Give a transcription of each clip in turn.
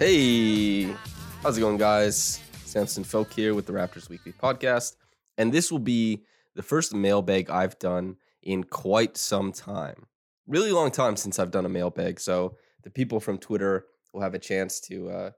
Hey, how's it going, guys? Samson Folk here with the Raptors Weekly Podcast, and this will be the first mailbag I've done in quite some time. Really long time since I've done a mailbag, so the people from Twitter will have a chance to uh,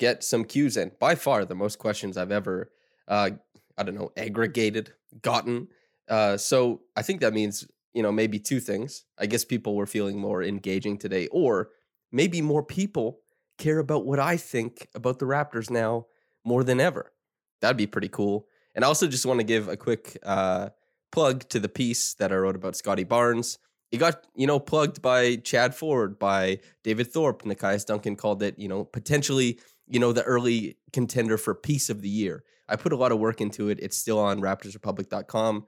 get some cues in. By far, the most questions I've ever, uh, I don't know, aggregated, gotten. Uh, so I think that means you know maybe two things. I guess people were feeling more engaging today, or maybe more people care about what I think about the Raptors now more than ever. That'd be pretty cool. And I also just want to give a quick uh, plug to the piece that I wrote about Scotty Barnes. It got, you know, plugged by Chad Ford, by David Thorpe. Nekias Duncan called it, you know, potentially, you know, the early contender for piece of the year. I put a lot of work into it. It's still on raptorsrepublic.com,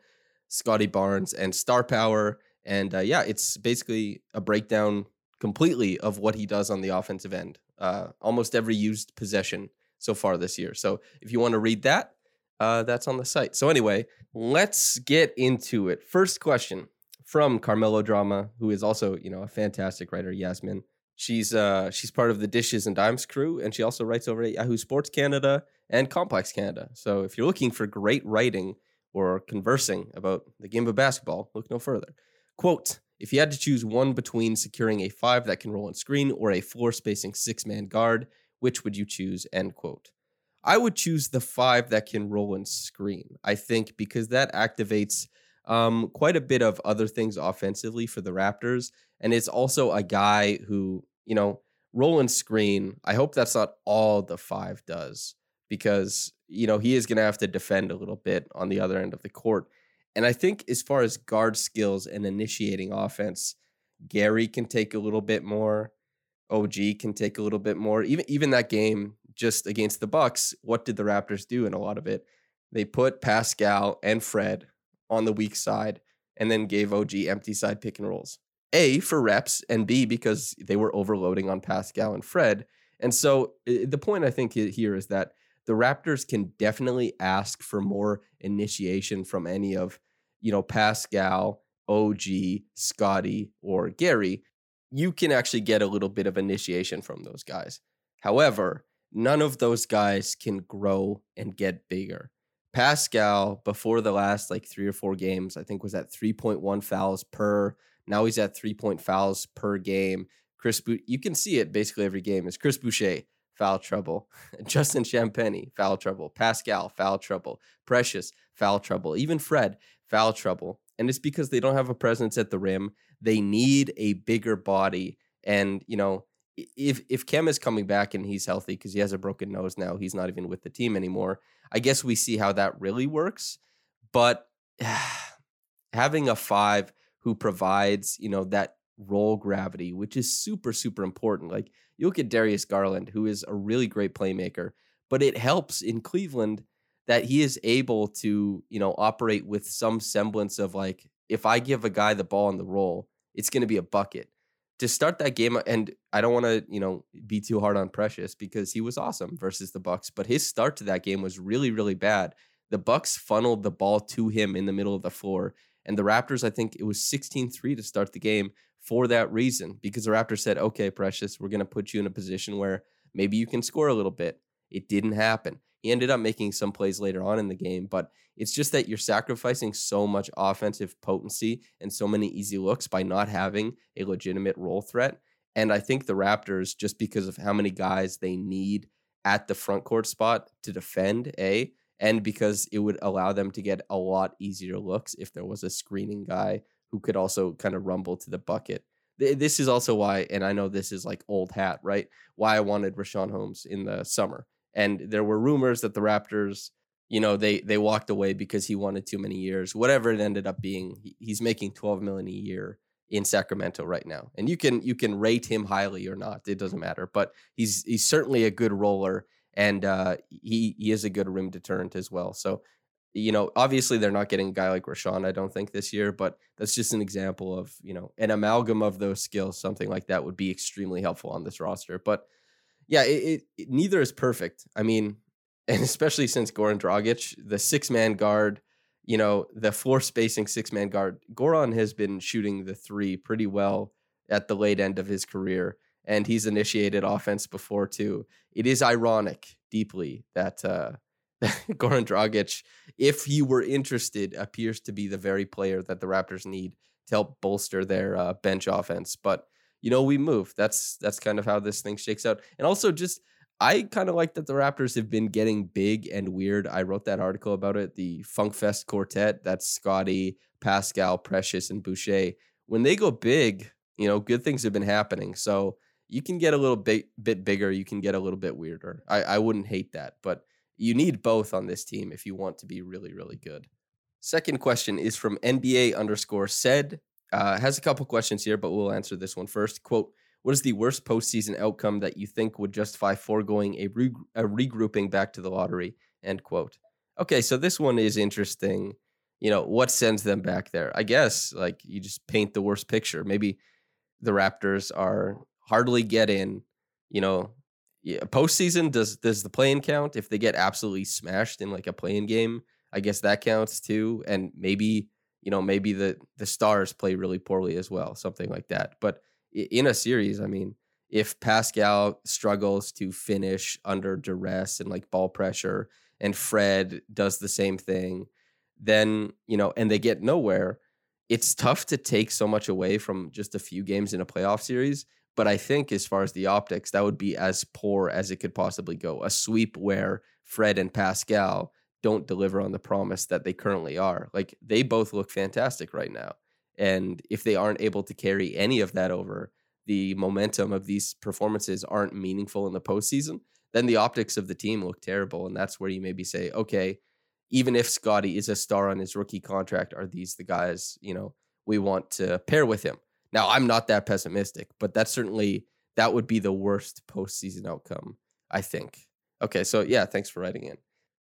Scotty Barnes and Star Power. And uh, yeah, it's basically a breakdown completely of what he does on the offensive end. Uh, almost every used possession so far this year. So if you want to read that, uh, that's on the site. So anyway, let's get into it. First question from Carmelo Drama, who is also you know a fantastic writer, Yasmin. She's uh, she's part of the Dishes and Dimes crew, and she also writes over at Yahoo Sports Canada and Complex Canada. So if you're looking for great writing or conversing about the game of basketball, look no further. Quote. If you had to choose one between securing a five that can roll on screen or a floor spacing six man guard, which would you choose? End quote. I would choose the five that can roll and screen. I think because that activates um, quite a bit of other things offensively for the Raptors. And it's also a guy who, you know, roll and screen. I hope that's not all the five does because, you know, he is going to have to defend a little bit on the other end of the court. And I think as far as guard skills and initiating offense, Gary can take a little bit more. OG can take a little bit more. Even even that game just against the Bucks, what did the Raptors do in a lot of it? They put Pascal and Fred on the weak side and then gave OG empty side pick and rolls. A for reps and B because they were overloading on Pascal and Fred. And so eh, the point I think here is that the Raptors can definitely ask for more initiation from any of, you know, Pascal, OG, Scotty, or Gary. You can actually get a little bit of initiation from those guys. However, none of those guys can grow and get bigger. Pascal, before the last like three or four games, I think was at 3.1 fouls per. Now he's at 3 point fouls per game. Chris, you can see it basically every game. Is Chris Boucher foul trouble. Justin Champagnie, foul trouble. Pascal, foul trouble. Precious, foul trouble. Even Fred, foul trouble. And it's because they don't have a presence at the rim. They need a bigger body. And, you know, if if Khem is coming back and he's healthy because he has a broken nose now, he's not even with the team anymore. I guess we see how that really works. But having a five who provides, you know, that roll gravity, which is super, super important. Like you look at Darius Garland, who is a really great playmaker, but it helps in Cleveland that he is able to, you know, operate with some semblance of like, if I give a guy the ball on the roll, it's going to be a bucket. To start that game, and I don't want to, you know, be too hard on Precious because he was awesome versus the Bucks, but his start to that game was really, really bad. The Bucks funneled the ball to him in the middle of the floor, and the Raptors, I think it was 16-3 to start the game for that reason because the Raptors said, okay, Precious, we're going to put you in a position where maybe you can score a little bit. It didn't happen. He ended up making some plays later on in the game, but it's just that you're sacrificing so much offensive potency and so many easy looks by not having a legitimate roll threat. And I think the Raptors, just because of how many guys they need at the front court spot to defend, A, and because it would allow them to get a lot easier looks if there was a screening guy who could also kind of rumble to the bucket. This is also why, and I know this is like old hat, right? Why I wanted Richaun Holmes in the summer. And there were rumors that the Raptors, you know, they they walked away because he wanted too many years. Whatever it ended up being, he's making 12 million a year in Sacramento right now. And you can you can rate him highly or not, it doesn't matter, but he's he's certainly a good roller and uh he he is a good rim deterrent as well. So you know, obviously they're not getting a guy like Richaun, I don't think this year, but that's just an example of, you know, an amalgam of those skills. Something like that would be extremely helpful on this roster. But yeah, it, it, it- neither is perfect. I mean, and especially since Goran Dragic, the six man guard, you know, the floor spacing six man guard, Goran has been shooting the three pretty well at the late end of his career. And he's initiated offense before too. It is ironic deeply that uh Goran Dragic, if he were interested, appears to be the very player that the Raptors need to help bolster their uh, bench offense. But you know, we move. That's that's kind of how this thing shakes out. And also, just I kind of like that the Raptors have been getting big and weird. I wrote that article about it. The Funk Fest Quartet. That's Scotty, Pascal, Precious, and Boucher. When they go big, you know, good things have been happening. So you can get a little bit bit bigger. You can get a little bit weirder. I, I wouldn't hate that, but you need both on this team if you want to be really, really good. Second question is from NBA underscore said. Uh, has a couple questions here, but we'll answer this one first. Quote, what is the worst postseason outcome that you think would justify foregoing a, a regrouping back to the lottery? End quote. Okay, so this one is interesting. You know, what sends them back there? I guess like you just paint the worst picture. Maybe the Raptors are hardly get in. You know, yeah, postseason does does the play-in count? If they get absolutely smashed in like a play-in game, I guess that counts too. And maybe you know maybe the the Stars play really poorly as well, something like that. But in a series, I mean, if Pascal struggles to finish under duress and like ball pressure, and Fred does the same thing, then you know, and they get nowhere. It's tough to take so much away from just a few games in a playoff series. But I think as far as the optics, that would be as poor as it could possibly go. A sweep where Fred and Pascal don't deliver on the promise that they currently are. Like they both look fantastic right now. And if they aren't able to carry any of that over, the momentum of these performances aren't meaningful in the postseason, then the optics of the team look terrible. And that's where you maybe say, okay, even if Scotty is a star on his rookie contract, are these the guys, you know, we want to pair with him? Now, I'm not that pessimistic, but that's certainly that would be the worst postseason outcome, I think. Okay, so yeah, thanks for writing in.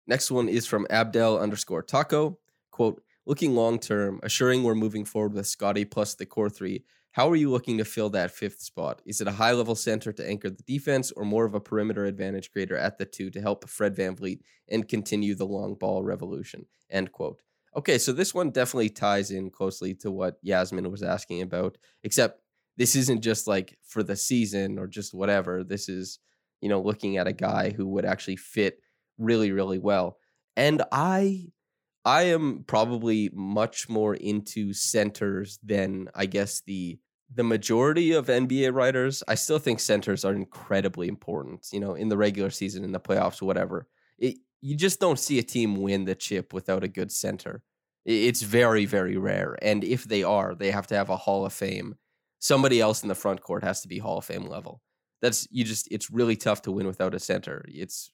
Next one is from Abdel underscore taco. Quote, looking long term, assuring we're moving forward with Scotty plus the core three. How are you looking to fill that fifth spot? Is it a high level center to anchor the defense or more of a perimeter advantage creator at the two to help Fred VanVleet and continue the long ball revolution? End quote. Okay, so this one definitely ties in closely to what Yasmin was asking about, except this isn't just like for the season or just whatever. This is, you know, looking at a guy who would actually fit really, really well. And I I am probably much more into centers than I guess the the majority of NBA writers. I still think centers are incredibly important, you know, in the regular season, in the playoffs, whatever. It, you just don't see a team win the chip without a good center. It's very, very rare. And if they are, they have to have a Hall of Fame. Somebody else in the front court has to be Hall of Fame level. That's you just it's really tough to win without a center. It's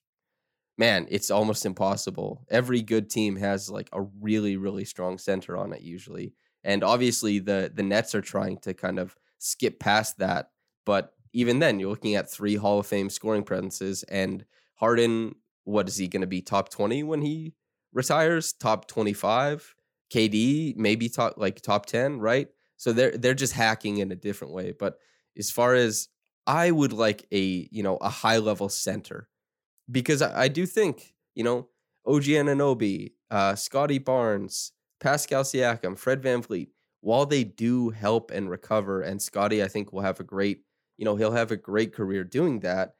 man, it's almost impossible. Every good team has like a really, really strong center on it usually. And obviously the the Nets are trying to kind of skip past that. But even then, you're looking at three Hall of Fame scoring presences and Harden, what is he gonna be? Top 20 when he retires? Top 25? KD, maybe top like top 10, right? So they're they're just hacking in a different way. But as far as I would like a, you know, a high level center because I, I do think you know OG Anunoby, uh, Scotty Barnes, Pascal Siakam, Fred VanVleet, while they do help and recover, and Scotty I think will have a great, you know, he'll have a great career doing that.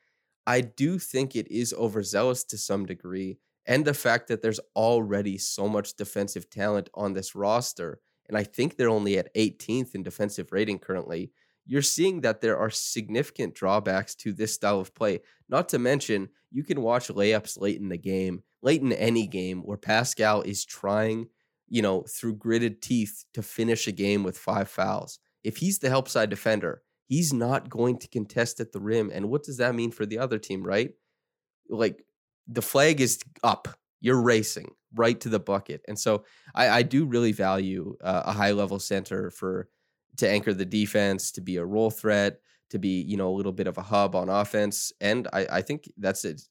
I do think it is overzealous to some degree, and the fact that there's already so much defensive talent on this roster, and I think they're only at 18th in defensive rating currently. You're seeing that there are significant drawbacks to this style of play. Not to mention, you can watch layups late in the game, late in any game, where Pascal is trying you know, through gritted teeth to finish a game with five fouls. If he's the help side defender, he's not going to contest at the rim. And what does that mean for the other team, right? Like the flag is up, you're racing right to the bucket. And so I, I do really value uh, a high level center for to anchor the defense, to be a roll threat, to be, you know, a little bit of a hub on offense. And I, I think that's it.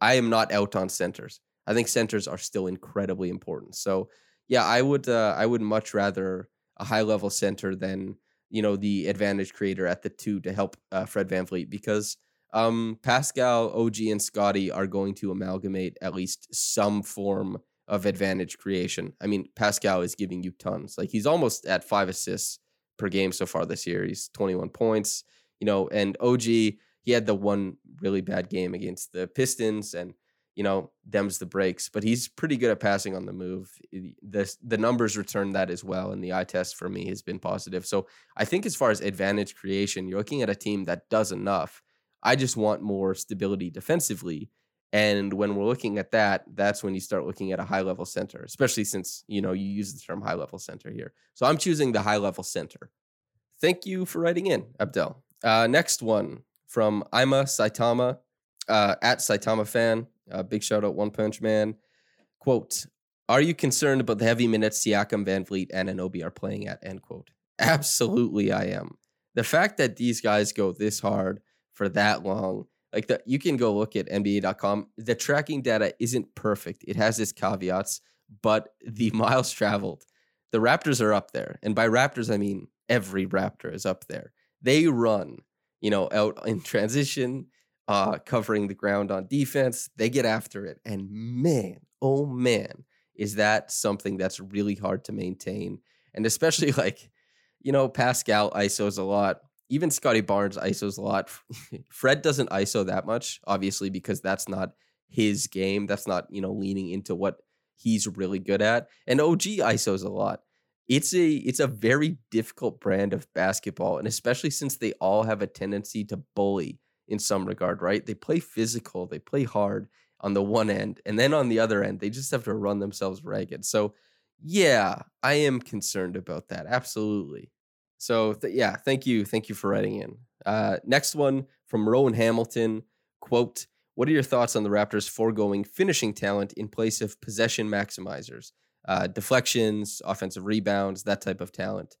I am not out on centers. I think centers are still incredibly important. So yeah, I would uh, I would much rather a high level center than you know the advantage creator at the two to help uh, Fred VanVleet because um, Pascal, OG, and Scotty are going to amalgamate at least some form of advantage creation. I mean, Pascal is giving you tons. Like he's almost at five assists per game so far this year. He's 21 points, you know, and OG, he had the one really bad game against the Pistons and you know, them's the breaks, but he's pretty good at passing on the move. The the numbers return that as well, and the eye test for me has been positive. So I think as far as advantage creation, you're looking at a team that does enough. I just want more stability defensively. And when we're looking at that, that's when you start looking at a high level center, especially since you know you use the term high level center here. So I'm choosing the high level center. Thank you for writing in, Abdel. Uh, next one from Ima Saitama uh, at Saitama fan. Uh, big shout out, One Punch Man. Quote, are you concerned about the heavy minutes Siakam, VanVleet, and Anunoby are playing at? End quote. Absolutely, I am. The fact that these guys go this hard for that long, like that, you can go look at NBA.com. The tracking data isn't perfect. It has its caveats, but the miles traveled, the Raptors are up there. And by Raptors, I mean every Raptor is up there. They run, you know, out in transition uh, covering the ground on defense. They get after it. And man, oh man, is that something that's really hard to maintain. And especially like, you know, Pascal ISOs a lot. Even Scotty Barnes ISOs a lot. Fred doesn't ISO that much, obviously, because that's not his game. That's not, you know, leaning into what he's really good at. And OG ISOs a lot. It's a it's a very difficult brand of basketball, and especially since they all have a tendency to bully in some regard, right? They play physical, they play hard on the one end, and then on the other end, they just have to run themselves ragged. So, yeah, I am concerned about that. Absolutely. So, th- yeah, thank you. Thank you for writing in. Uh, next one from Rowan Hamilton quote, What are your thoughts on the Raptors foregoing finishing talent in place of possession maximizers, uh, deflections, offensive rebounds, that type of talent?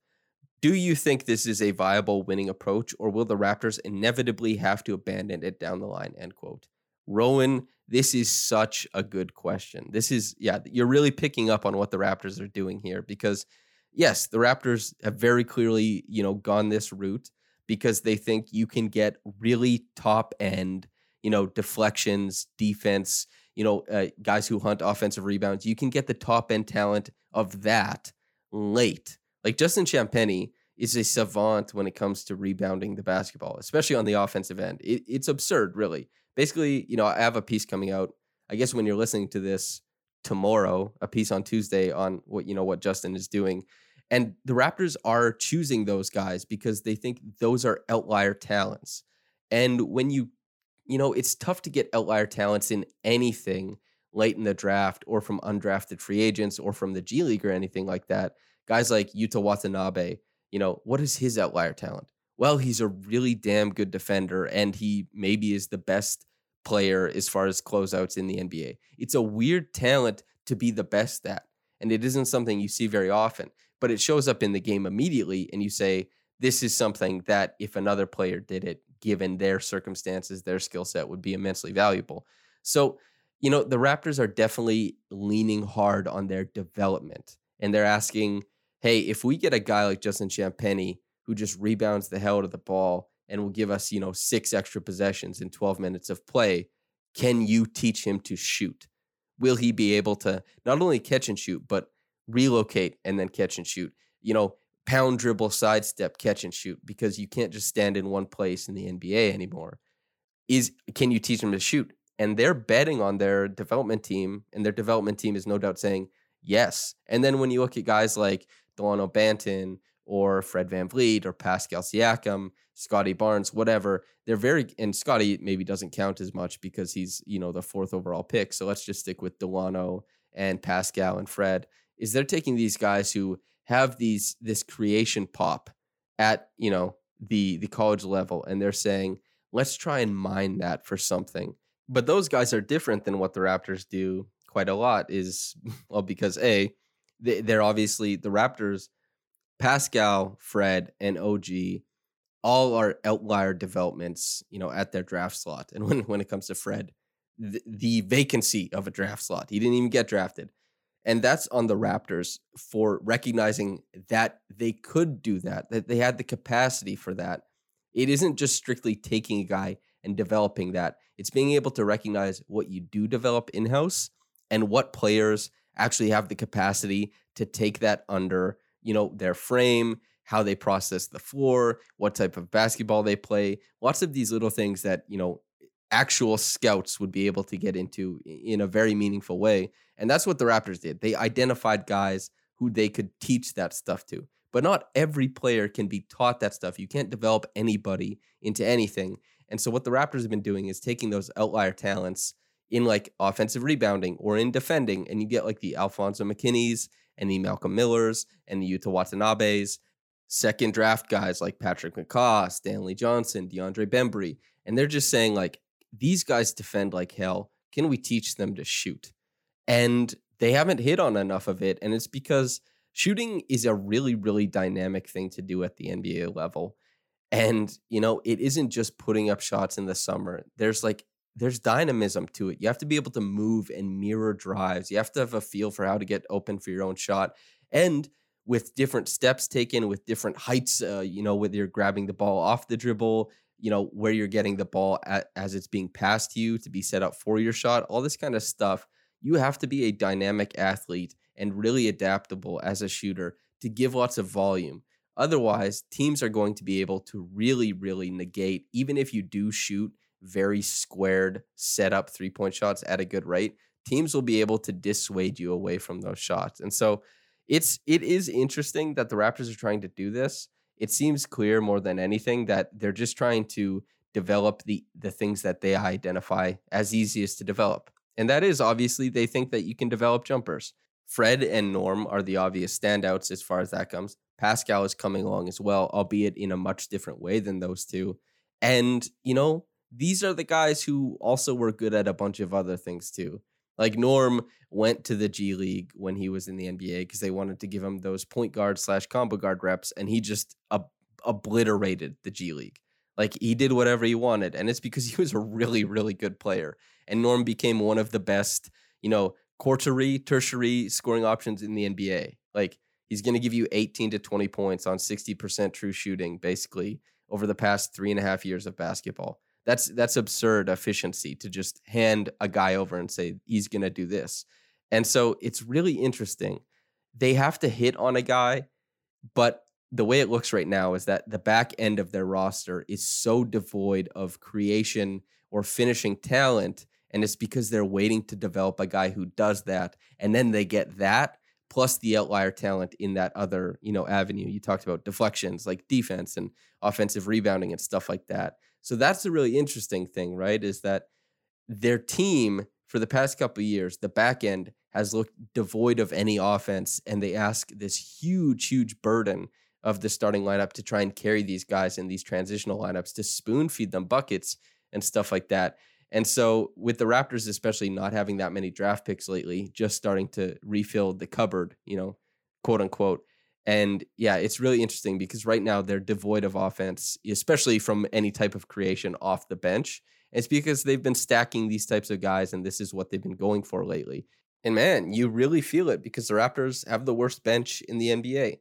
Do you think this is a viable winning approach, or will the Raptors inevitably have to abandon it down the line? End quote. Rowan, this is such a good question. This is, yeah, you're really picking up on what the Raptors are doing here because, yes, the Raptors have very clearly, you know, gone this route because they think you can get really top end, you know, deflections, defense, you know, uh, guys who hunt offensive rebounds. You can get the top end talent of that late like Justin Champagnie is a savant when it comes to rebounding the basketball, especially on the offensive end. It, it's absurd, really. Basically, you know, I have a piece coming out. I guess when you're listening to this tomorrow, a piece on Tuesday on what you know what Justin is doing. And the Raptors are choosing those guys because they think those are outlier talents. And when you, you know, it's tough to get outlier talents in anything late in the draft or from undrafted free agents or from the G League or anything like that guys like Yuta Watanabe, you know, what is his outlier talent? Well, he's a really damn good defender, and he maybe is the best player as far as closeouts in the NBA. It's a weird talent to be the best at, and it isn't something you see very often, but it shows up in the game immediately, and you say, this is something that if another player did it, given their circumstances, their skill set would be immensely valuable. So, you know, the Raptors are definitely leaning hard on their development, and they're asking, hey, if we get a guy like Justin Champagnie who just rebounds the hell out of the ball and will give us, you know, six extra possessions in 12 minutes of play, can you teach him to shoot? Will he be able to not only catch and shoot, but relocate and then catch and shoot? You know, pound dribble, sidestep, catch and shoot, because you can't just stand in one place in the NBA anymore. Is can you teach him to shoot? And they're betting on their development team, and their development team is no doubt saying yes. And then when you look at guys like Delano Banton or Fred VanVleet or Pascal Siakam, Scotty Barnes, whatever. They're very and Scotty maybe doesn't count as much because he's, you know, the fourth overall pick. So let's just stick with Delano and Pascal and Fred. is they're taking these guys who have these this creation pop at you know the the college level and they're saying let's try and mine that for something but those guys are different than what the raptors do quite a lot is well because a they, they're obviously the raptors pascal fred and og all are outlier developments you know at their draft slot. And when, when it comes to fred the, the vacancy of a draft slot. He didn't even get drafted. And that's on the Raptors for recognizing that they could do that, that they had the capacity for that. It isn't just strictly taking a guy and developing that, it's being able to recognize what you do develop in house and what players actually have the capacity to take that under you know their frame how they process the floor what type of basketball they play lots of these little things that you know actual scouts would be able to get into in a very meaningful way. And that's what the Raptors did. They identified guys who they could teach that stuff to. But not every player can be taught that stuff. You can't develop anybody into anything. And so what the Raptors have been doing is taking those outlier talents in like offensive rebounding or in defending, and you get like the Alfonzo McKinneys and the Malcolm Millers and the Yuta Watanabes, second draft guys like Patrick McCaw, Stanley Johnson, DeAndre Bembry. And they're just saying like, these guys defend like hell. Can we teach them to shoot? And they haven't hit on enough of it. And it's because shooting is a really, really dynamic thing to do at the NBA level. And, you know, it isn't just putting up shots in the summer. There's like, there's dynamism to it. You have to be able to move and mirror drives. You have to have a feel for how to get open for your own shot. And with different steps taken, with different heights, uh, you know, whether you're grabbing the ball off the dribble, you know, where you're getting the ball at, as it's being passed to you to be set up for your shot, all this kind of stuff. You have to be a dynamic athlete and really adaptable as a shooter to give lots of volume. Otherwise, teams are going to be able to really, really negate, even if you do shoot very squared, set up three point shots at a good rate, teams will be able to dissuade you away from those shots. And so it's it is interesting that the Raptors are trying to do this it seems clear more than anything that they're just trying to develop the the things that they identify as easiest to develop. And that is obviously they think that you can develop jumpers. Fred and Norm are the obvious standouts as far as that comes. Pascal is coming along as well, albeit in a much different way than those two. And, you know, these are the guys who also were good at a bunch of other things too. Like Norm went to the G League when he was in the NBA because they wanted to give him those point guard slash combo guard reps, and he just ob- obliterated the G League. Like he did whatever he wanted, and it's because he was a really, really good player. And Norm became one of the best, you know, quarterly, tertiary scoring options in the NBA. Like he's going to give you 18 to 20 points on 60% true shooting, basically over the past three and a half years of basketball. That's that's absurd efficiency to just hand a guy over and say he's going to do this. And so it's really interesting. They have to hit on a guy, but the way it looks right now is that the back end of their roster is so devoid of creation or finishing talent and it's because they're waiting to develop a guy who does that and then they get that plus the outlier talent in that other you know avenue you talked about deflections like defense and offensive rebounding and stuff like that so that's the really interesting thing, right? Is that their team for the past couple years, the back end has looked devoid of any offense, and they ask this huge, huge burden of the starting lineup to try and carry these guys in these transitional lineups to spoon feed them buckets and stuff like that. And so, with the Raptors, especially not having that many draft picks lately, just starting to refill the cupboard, you know, quote unquote, and yeah, it's really interesting because right now they're devoid of offense, especially from any type of creation off the bench. It's because they've been stacking these types of guys, and this is what they've been going for lately. And man, you really feel it because the Raptors have the worst bench in the NBA.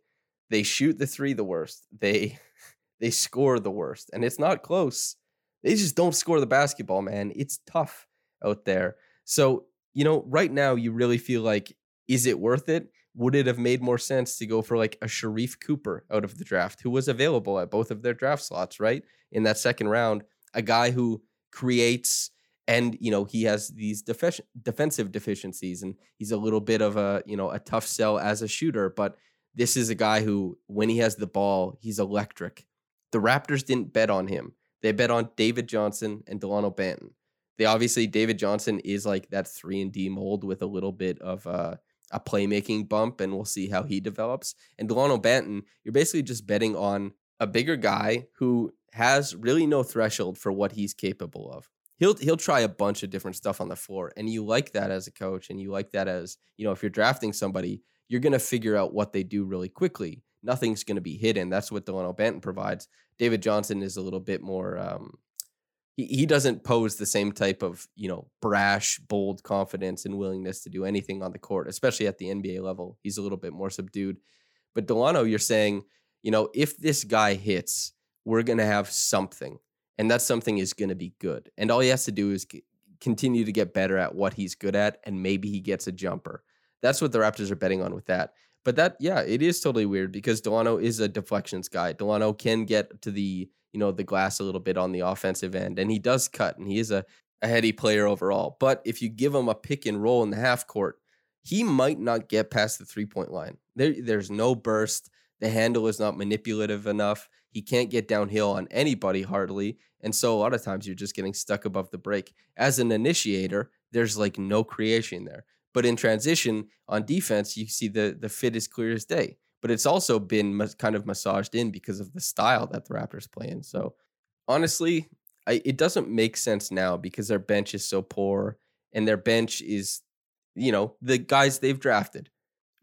They shoot the three the worst. They they score the worst, and it's not close. They just don't score the basketball, man. It's tough out there. So you know, right now you really feel like, is it worth it? Would it have made more sense to go for like a Sharife Cooper out of the draft, who was available at both of their draft slots, right? In that second round, a guy who creates and you know he has these defi- defensive deficiencies and he's a little bit of a you know a tough sell as a shooter but this is a guy who when he has the ball he's electric. The raptors didn't bet on him. They bet on david johnson and delano banton. They obviously david johnson is like that 3 and d mold with a little bit of uh a playmaking bump, and we'll see how he develops. And Delano Banton, you're basically just betting on a bigger guy who has really no threshold for what he's capable of. He'll he'll try a bunch of different stuff on the floor, and you like that as a coach, and you like that as you know if you're drafting somebody, you're gonna figure out what they do really quickly. Nothing's gonna be hidden. That's what Delano Banton provides. David Johnson is a little bit more. Um, he, he doesn't pose the same type of you know brash, bold confidence and willingness to do anything on the court, especially at the NBA level. He's a little bit more subdued. But Delano, you're saying, you know, if this guy hits, we're gonna have something and that something is going to be good. And all he has to do is c- continue to get better at what he's good at, and maybe he gets a jumper. That's what the Raptors are betting on with that. But that, yeah, it is totally weird because Delano is a deflections guy. Delano can get to the, you know, the glass a little bit on the offensive end, and he does cut, and he is a, a heady player overall. But if you give him a pick and roll in the half court, he might not get past the three point line. There, there's no burst. The handle is not manipulative enough. He can't get downhill on anybody hardly. And so a lot of times you're just getting stuck above the break. As an initiator, there's like no creation there. But in transition on defense, you see the the fit is clear as day. But it's also been mas- kind of massaged in because of the style that the Raptors play in. So honestly, I, it doesn't make sense now because their bench is so poor and their bench is, you know, the guys they've drafted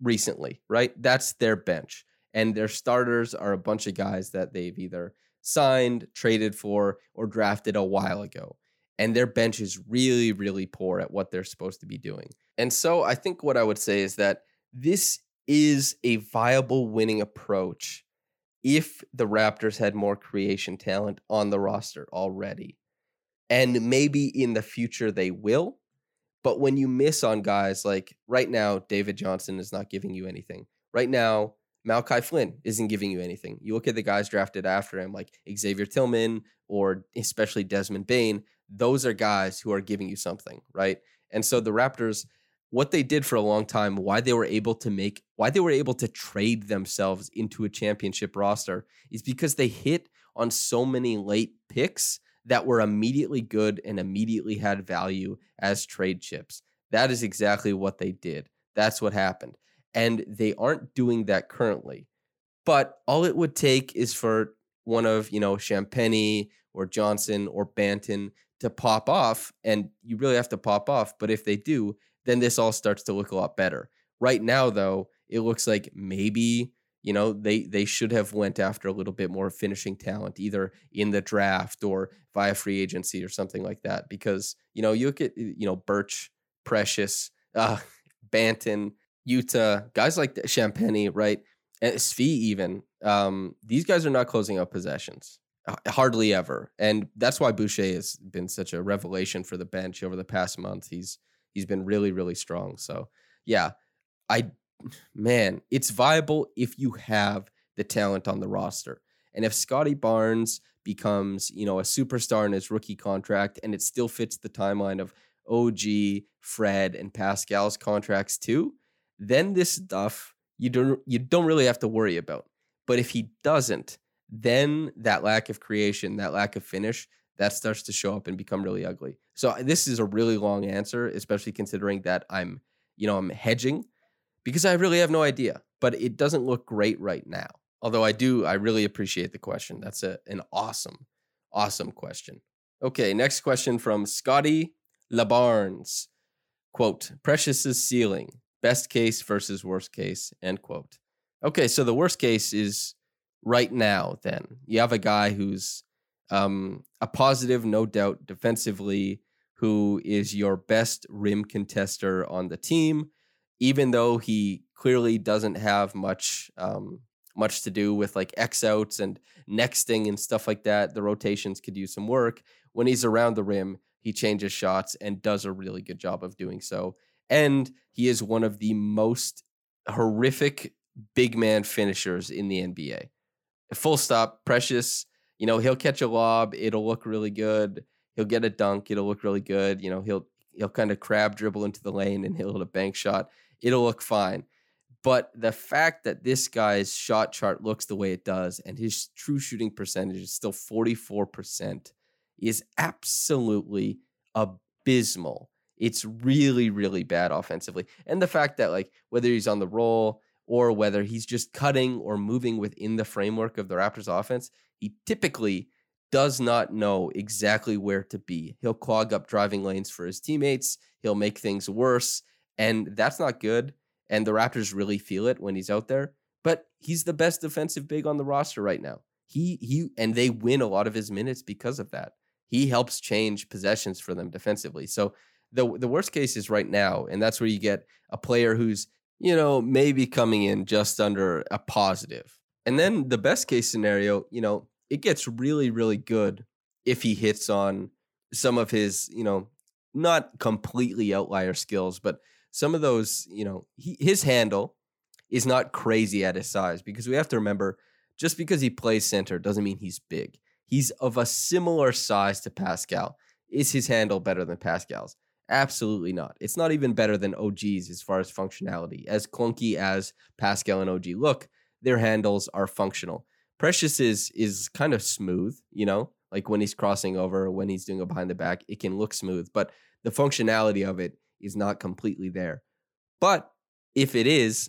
recently, right? That's their bench. And their starters are a bunch of guys that they've either signed, traded for, or drafted a while ago. And their bench is really, really poor at what they're supposed to be doing. And so I think what I would say is that this is a viable winning approach if the Raptors had more creation talent on the roster already. And maybe in the future they will. But when you miss on guys like right now, David Johnson is not giving you anything. Right now, Malachi Flynn isn't giving you anything. You look at the guys drafted after him, like Xavier Tillman or especially Desmond Bane, those are guys who are giving you something, right? And so the Raptors, what they did for a long time, why they were able to make, why they were able to trade themselves into a championship roster is because they hit on so many late picks that were immediately good and immediately had value as trade chips. That is exactly what they did. That's what happened and they aren't doing that currently. But all it would take is for one of you know Champagnie or Johnson or Banton to pop off, and you really have to pop off. But if they do, then this all starts to look a lot better. Right now, though, it looks like maybe you know they they should have went after a little bit more finishing talent, either in the draft or via free agency or something like that. Because you know you look at you know Birch, Precious, uh, Banton Yuta, guys like Champagnie, right? And Svi even. Um, these guys are not closing up possessions. Hardly ever. And that's why Boucher has been such a revelation for the bench over the past month. He's he's been really, really strong. So yeah, I man, it's viable if you have the talent on the roster. And if Scotty Barnes becomes, you know, a superstar in his rookie contract and it still fits the timeline of OG, Fred, and Pascal's contracts too, then this stuff you don't you don't really have to worry about. But if he doesn't, then that lack of creation, that lack of finish, that starts to show up and become really ugly. So this is a really long answer, especially considering that I'm, you know, I'm hedging because I really have no idea. But it doesn't look great right now. Although I do, I really appreciate the question. That's a, an awesome, awesome question. Okay, next question from Scotty LaBarnes. Quote, Precious's ceiling best case versus worst case end quote okay so the worst case is right now then you have a guy who's um, a positive no doubt defensively who is your best rim contester on the team even though he clearly doesn't have much um, much to do with like x outs and nexting and stuff like that the rotations could use some work when he's around the rim he changes shots and does a really good job of doing so and he is one of the most horrific big man finishers in the NBA. Full stop. Precious, you know, he'll catch a lob, it'll look really good. He'll get a dunk, it'll look really good. You know, he'll he'll kind of crab dribble into the lane and he'll hit a bank shot. It'll look fine. But the fact that this guy's shot chart looks the way it does and his true shooting percentage is still 44% is absolutely abysmal It's really, really bad offensively. And the fact that, like, whether he's on the roll or whether he's just cutting or moving within the framework of the Raptors offense, he typically does not know exactly where to be. He'll clog up driving lanes for his teammates, he'll make things worse, and that's not good. And the Raptors really feel it when he's out there. But he's the best defensive big on the roster right now. He he and they win a lot of his minutes because of that. He helps change possessions for them defensively. So the the worst case is right now, and that's where you get a player who's you know maybe coming in just under a positive. And then the best case scenario, you know, it gets really really good if he hits on some of his you know not completely outlier skills, but some of those you know he, his handle is not crazy at his size because we have to remember just because he plays center doesn't mean he's big. He's of a similar size to Pascal. Is his handle better than Pascal's? Absolutely not. It's not even better than OG's as far as functionality. As clunky as Pascal and OG look, their handles are functional. Precious is is kind of smooth, you know, like when he's crossing over, when he's doing a behind the back, it can look smooth, but the functionality of it is not completely there. But if it is,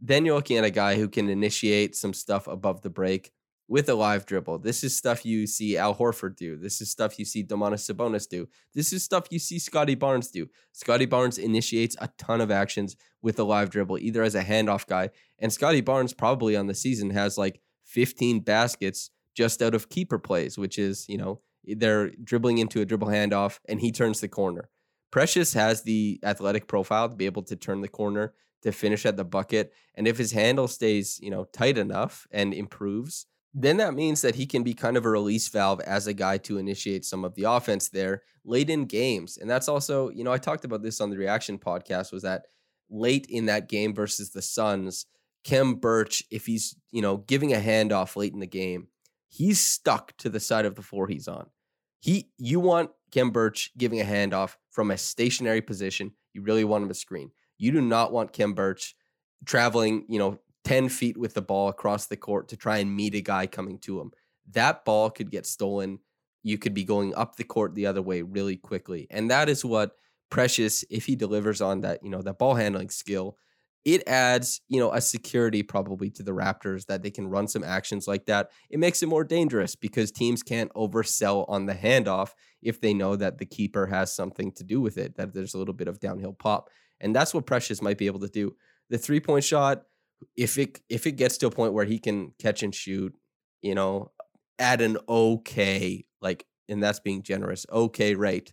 then you're looking at a guy who can initiate some stuff above the break with a live dribble. This is stuff you see Al Horford do. This is stuff you see Domantas Sabonis do. This is stuff you see Scotty Barnes do. Scotty Barnes initiates a ton of actions with a live dribble, either as a handoff guy, and Scotty Barnes probably on the season has like 15 baskets just out of keeper plays, which is, you know, they're dribbling into a dribble handoff and he turns the corner. Precious has the athletic profile to be able to turn the corner to finish at the bucket. And if his handle stays, you know, tight enough and improves, then that means that he can be kind of a release valve as a guy to initiate some of the offense there late in games. And that's also, you know, I talked about this on the reaction podcast was that late in that game versus the Suns, Khem Birch, if he's, you know, giving a handoff late in the game, he's stuck to the side of the floor he's on. He you want Khem Birch giving a handoff from a stationary position. You really want him to screen. You do not want Khem Birch traveling, you know, 10 feet with the ball across the court to try and meet a guy coming to him. That ball could get stolen. You could be going up the court the other way really quickly. And that is what Precious, if he delivers on that, you know, that ball handling skill, it adds, you know, a security probably to the Raptors that they can run some actions like that. It makes it more dangerous because teams can't oversell on the handoff if they know that the keeper has something to do with it, that there's a little bit of downhill pop. And that's what Precious might be able to do. The three point shot, if it if it gets to a point where he can catch and shoot, you know, at an okay, like, and that's being generous, okay rate,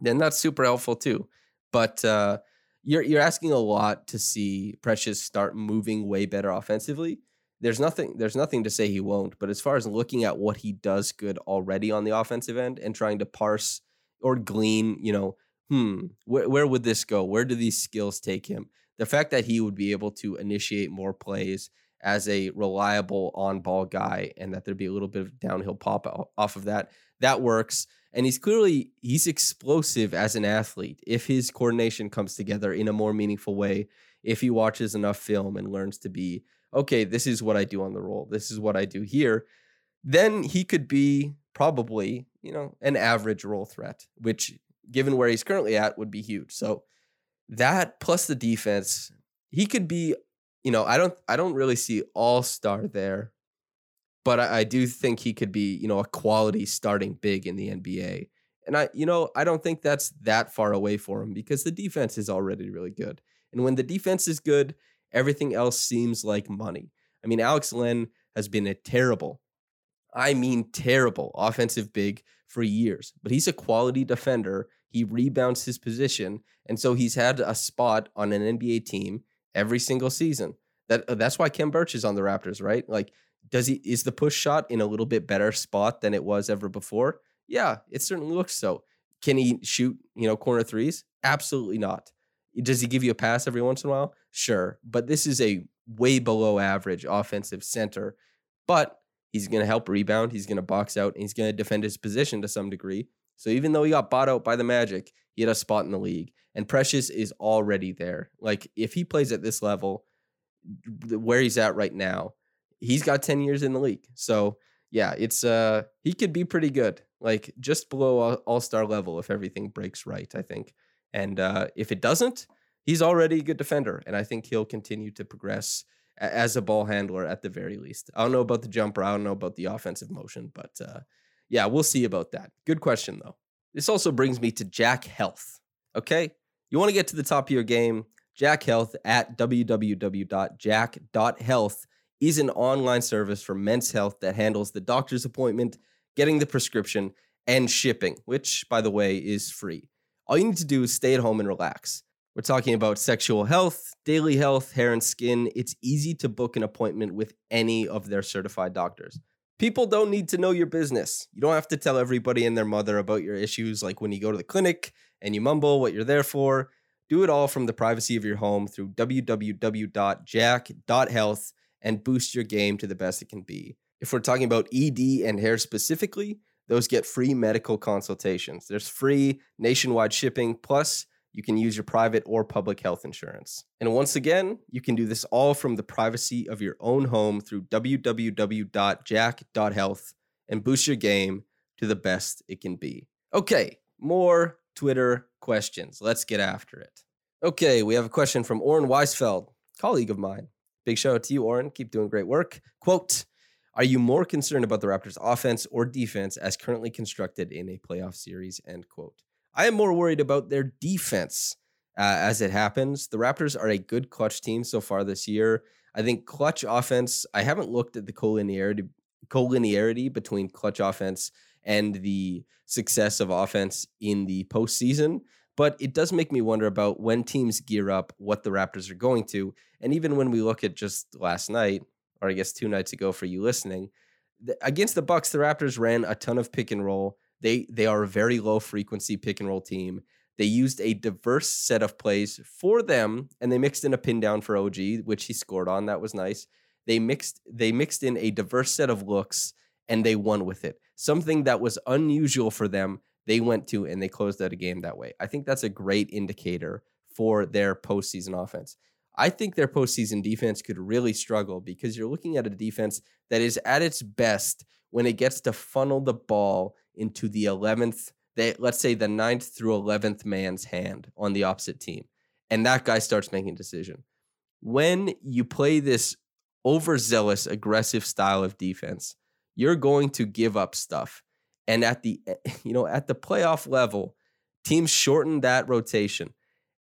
then that's super helpful too. But uh you're you're asking a lot to see Precious start moving way better offensively. There's nothing there's nothing to say he won't, but as far as looking at what he does good already on the offensive end and trying to parse or glean, you know, hmm, where, where would this go? Where do these skills take him? The fact that he would be able to initiate more plays as a reliable on ball guy and that there'd be a little bit of downhill pop off of that, that works. And he's clearly he's explosive as an athlete if his coordination comes together in a more meaningful way, if he watches enough film and learns to be, okay, this is what I do on the roll, this is what I do here, then he could be probably, you know, an average roll threat, which given where he's currently at, would be huge. So that plus the defense, he could be, you know, I don't I don't really see all star there, but I, I do think he could be, you know, a quality starting big in the NBA. And I, you know, I don't think that's that far away for him because the defense is already really good. And when the defense is good, everything else seems like money. I mean, Alex Len has been a terrible, I mean terrible offensive big for years, but he's a quality defender he rebounds his position, and so he's had a spot on an NBA team every single season. That uh, that's why Khem Birch is on the Raptors, right? Like, does he is the push shot in a little bit better spot than it was ever before? Yeah, it certainly looks so. Can he shoot, you know, corner threes? Absolutely not. Does he give you a pass every once in a while? Sure, but this is a way below average offensive center. But he's going to help rebound. He's going to box out. And he's going to defend his position to some degree. So even though he got bought out by the Magic, he had a spot in the league. And Precious is already there. Like if he plays at this level, where he's at right now, he's got 10 years in the league. So yeah, it's uh he could be pretty good. Like just below all-star level if everything breaks right, I think. And uh, if it doesn't, he's already a good defender. And I think he'll continue to progress as a ball handler at the very least. I don't know about the jumper. I don't know about the offensive motion, but uh, yeah, we'll see about that. Good question, though. This also brings me to Jack Health. Okay. You want to get to the top of your game? Jack Health at www.jack.health is an online service for men's health that handles the doctor's appointment, getting the prescription, and shipping, which, by the way, is free. All you need to do is stay at home and relax. We're talking about sexual health, daily health, hair and skin. It's easy to book an appointment with any of their certified doctors. People don't need to know your business. You don't have to tell everybody and their mother about your issues, like when you go to the clinic and you mumble what you're there for. Do it all from the privacy of your home through www.jack.health and boost your game to the best it can be. If we're talking about ED and hair specifically, those get free medical consultations. There's free nationwide shipping, plus, you can use your private or public health insurance. And once again, you can do this all from the privacy of your own home through www.jack.health and boost your game to the best it can be. Okay, more Twitter questions. Let's get after it. Okay, we have a question from Oren Weisfeld, colleague of mine. Big shout out to you, Oren. Keep doing great work. Quote, are you more concerned about the Raptors' offense or defense as currently constructed in a playoff series? End quote. I am more worried about their defense uh, as it happens. The Raptors are a good clutch team so far this year. I think clutch offense, I haven't looked at the collinearity, collinearity between clutch offense and the success of offense in the postseason. But it does make me wonder about when teams gear up, what the Raptors are going to. And even when we look at just last night, or I guess two nights ago for you listening, against the Bucks, the Raptors ran a ton of pick and roll. They they are a very low frequency pick and roll team. They used a diverse set of plays for them, and they mixed in a pin down for OG, which he scored on. That was nice. They mixed they mixed in a diverse set of looks, and they won with it. Something that was unusual for them. They went to and they closed out a game that way. I think that's a great indicator for their postseason offense. I think their postseason defense could really struggle because you're looking at a defense that is at its best when it gets to funnel the ball into the 11th, they, let's say the 9th through 11th man's hand on the opposite team. And that guy starts making a decision. When you play this overzealous, aggressive style of defense, you're going to give up stuff. And at the eh, you know at the playoff level, teams shorten that rotation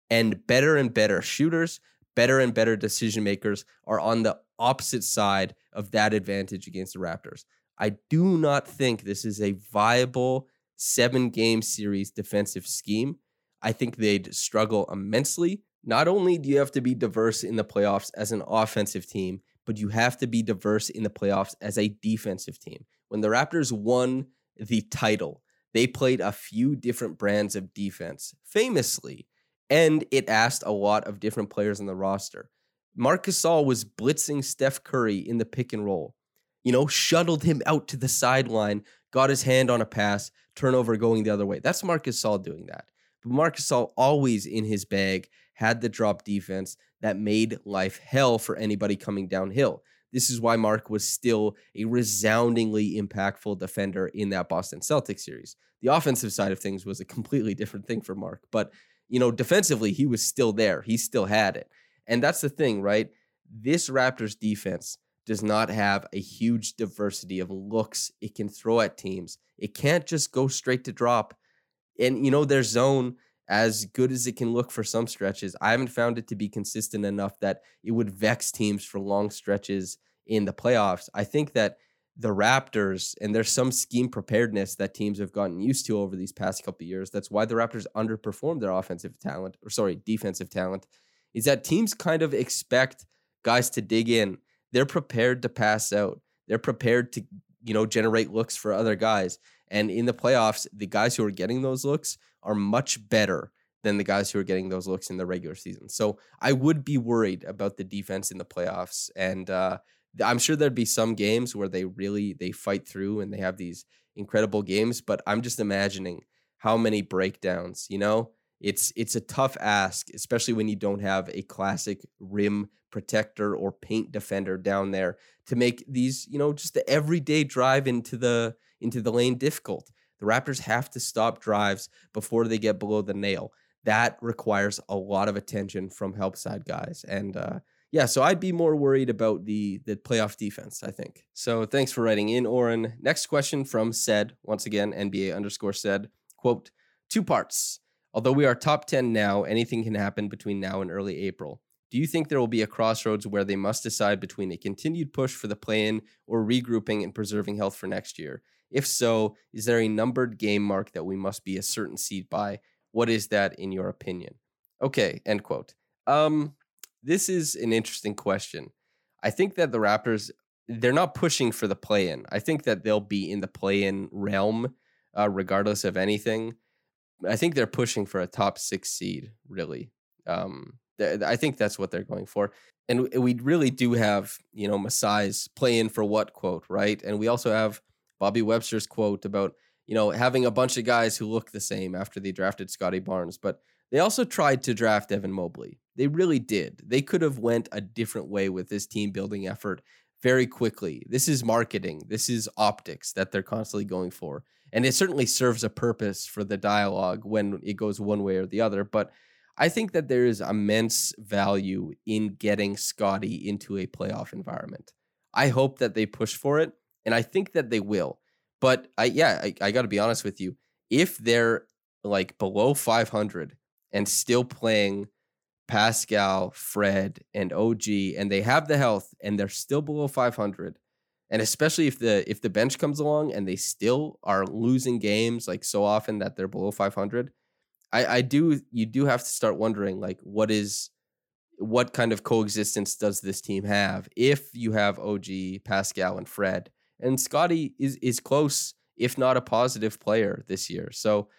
and better and better shooters, better and better decision makers are on the opposite side of that advantage against the Raptors. I do not think this is a viable seven game series defensive scheme. I think they'd struggle immensely. Not only do you have to be diverse in the playoffs as an offensive team, but you have to be diverse in the playoffs as a defensive team. When the Raptors won the title, they played a few different brands of defense, famously, and it asked a lot of different players on the roster. Marc Gasol was blitzing Steph Curry in the pick and roll you know, shuttled him out to the sideline, got his hand on a pass, turnover going the other way. That's Marcus Gasol doing that. But Marc Gasol always in his bag had the drop defense that made life hell for anybody coming downhill. This is why Marc was still a resoundingly impactful defender in that Boston Celtics series. The offensive side of things was a completely different thing for Marc, but you know, defensively he was still there. He still had it. And that's the thing, right? This Raptors defense does not have a huge diversity of looks it can throw at teams. It can't just go straight to drop. And, you know, their zone, as good as it can look for some stretches, I haven't found it to be consistent enough that it would vex teams for long stretches in the playoffs. I think that the Raptors, and there's some scheme preparedness that teams have gotten used to over these past couple years. That's why the Raptors underperform their offensive talent, or sorry, defensive talent, is that teams kind of expect guys to dig in they're prepared to pass out. They're prepared to, you know, generate looks for other guys. And in the playoffs, the guys who are getting those looks are much better than the guys who are getting those looks in the regular season. So I would be worried about the defense in the playoffs. And uh, I'm sure there'd be some games where they really they fight through and they have these incredible games. But I'm just imagining how many breakdowns, you know, it's it's a tough ask, especially when you don't have a classic rim protector or paint defender down there to make these, you know, just the everyday drive into the into the lane difficult. The Raptors have to stop drives before they get below the nail. that requires a lot of attention from help side guys. And uh, yeah, so I'd be more worried about the the playoff defense. I think. So thanks for writing in, Oren. Next question from said once again NBA underscore said quote two parts. Although we are top ten now, anything can happen between now and early April. Do you think there will be a crossroads where they must decide between a continued push for the play in or regrouping and preserving health for next year? If so, is there a numbered game mark that we must be a certain seed by? What is that in your opinion? Okay, end quote. Um, this is an interesting question. I think that the Raptors they're not pushing for the play in. I think that they'll be in the play in realm uh, regardless of anything. I think they're pushing for a top six seed, really. Um, th- I think that's what they're going for. And we really do have, you know, Masai's play in for what quote, right? And we also have Bobby Webster's quote about you know, having a bunch of guys who look the same after they drafted Scottie Barnes, but they also tried to draft Evan Mobley. They really did. They could have went a different way with this team building effort very quickly. This is marketing. This is optics that they're constantly going for. And it certainly serves a purpose for the dialogue when it goes one way or the other, but I think that there is immense value in getting scotty into a playoff environment. I hope that they push for it, and I think that they will. But I yeah, I, I got to be honest with you. If they're like below 500 and still playing Pascal, Fred, and OG, and they have the health and they're still below 500, and especially if the if the bench comes along and they still are losing games like so often that they're below 500, I I do you do have to start wondering like what is what kind of coexistence does this team have if you have OG, Pascal, and Fred and scotty is is close, if not a positive player this year. So,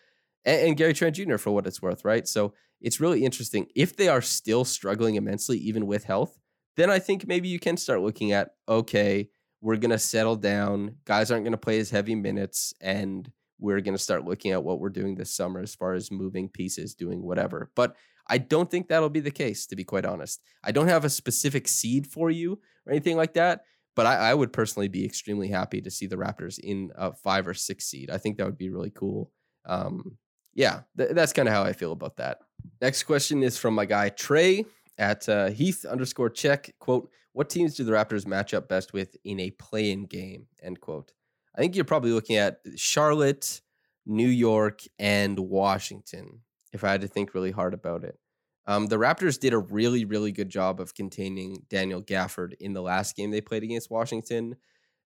and, and, Gary Trent Jr. for what it's worth, right? So it's really interesting. If they are still struggling immensely, even with health, then I think maybe you can start looking at okay, we're gonna settle down. Guys aren't gonna play as heavy minutes, and we're gonna start looking at what we're doing this summer as far as moving pieces, doing whatever. But I don't think that'll be the case, to be quite honest. I don't have a specific seed for you or anything like that. But I, I, would personally be extremely happy to see the Raptors in a five or six seed. I think that would be really cool. Um, yeah, th- that's kind of how I feel about that. Next question is from my guy Trey at uh, Heath underscore check. Quote, what teams do the Raptors match up best with in a play in game? End quote. I think you're probably looking at Charlotte, New York, and Washington, if I had to think really hard about it. Um, the Raptors did a really, really good job of containing Daniel Gafford in the last game they played against Washington.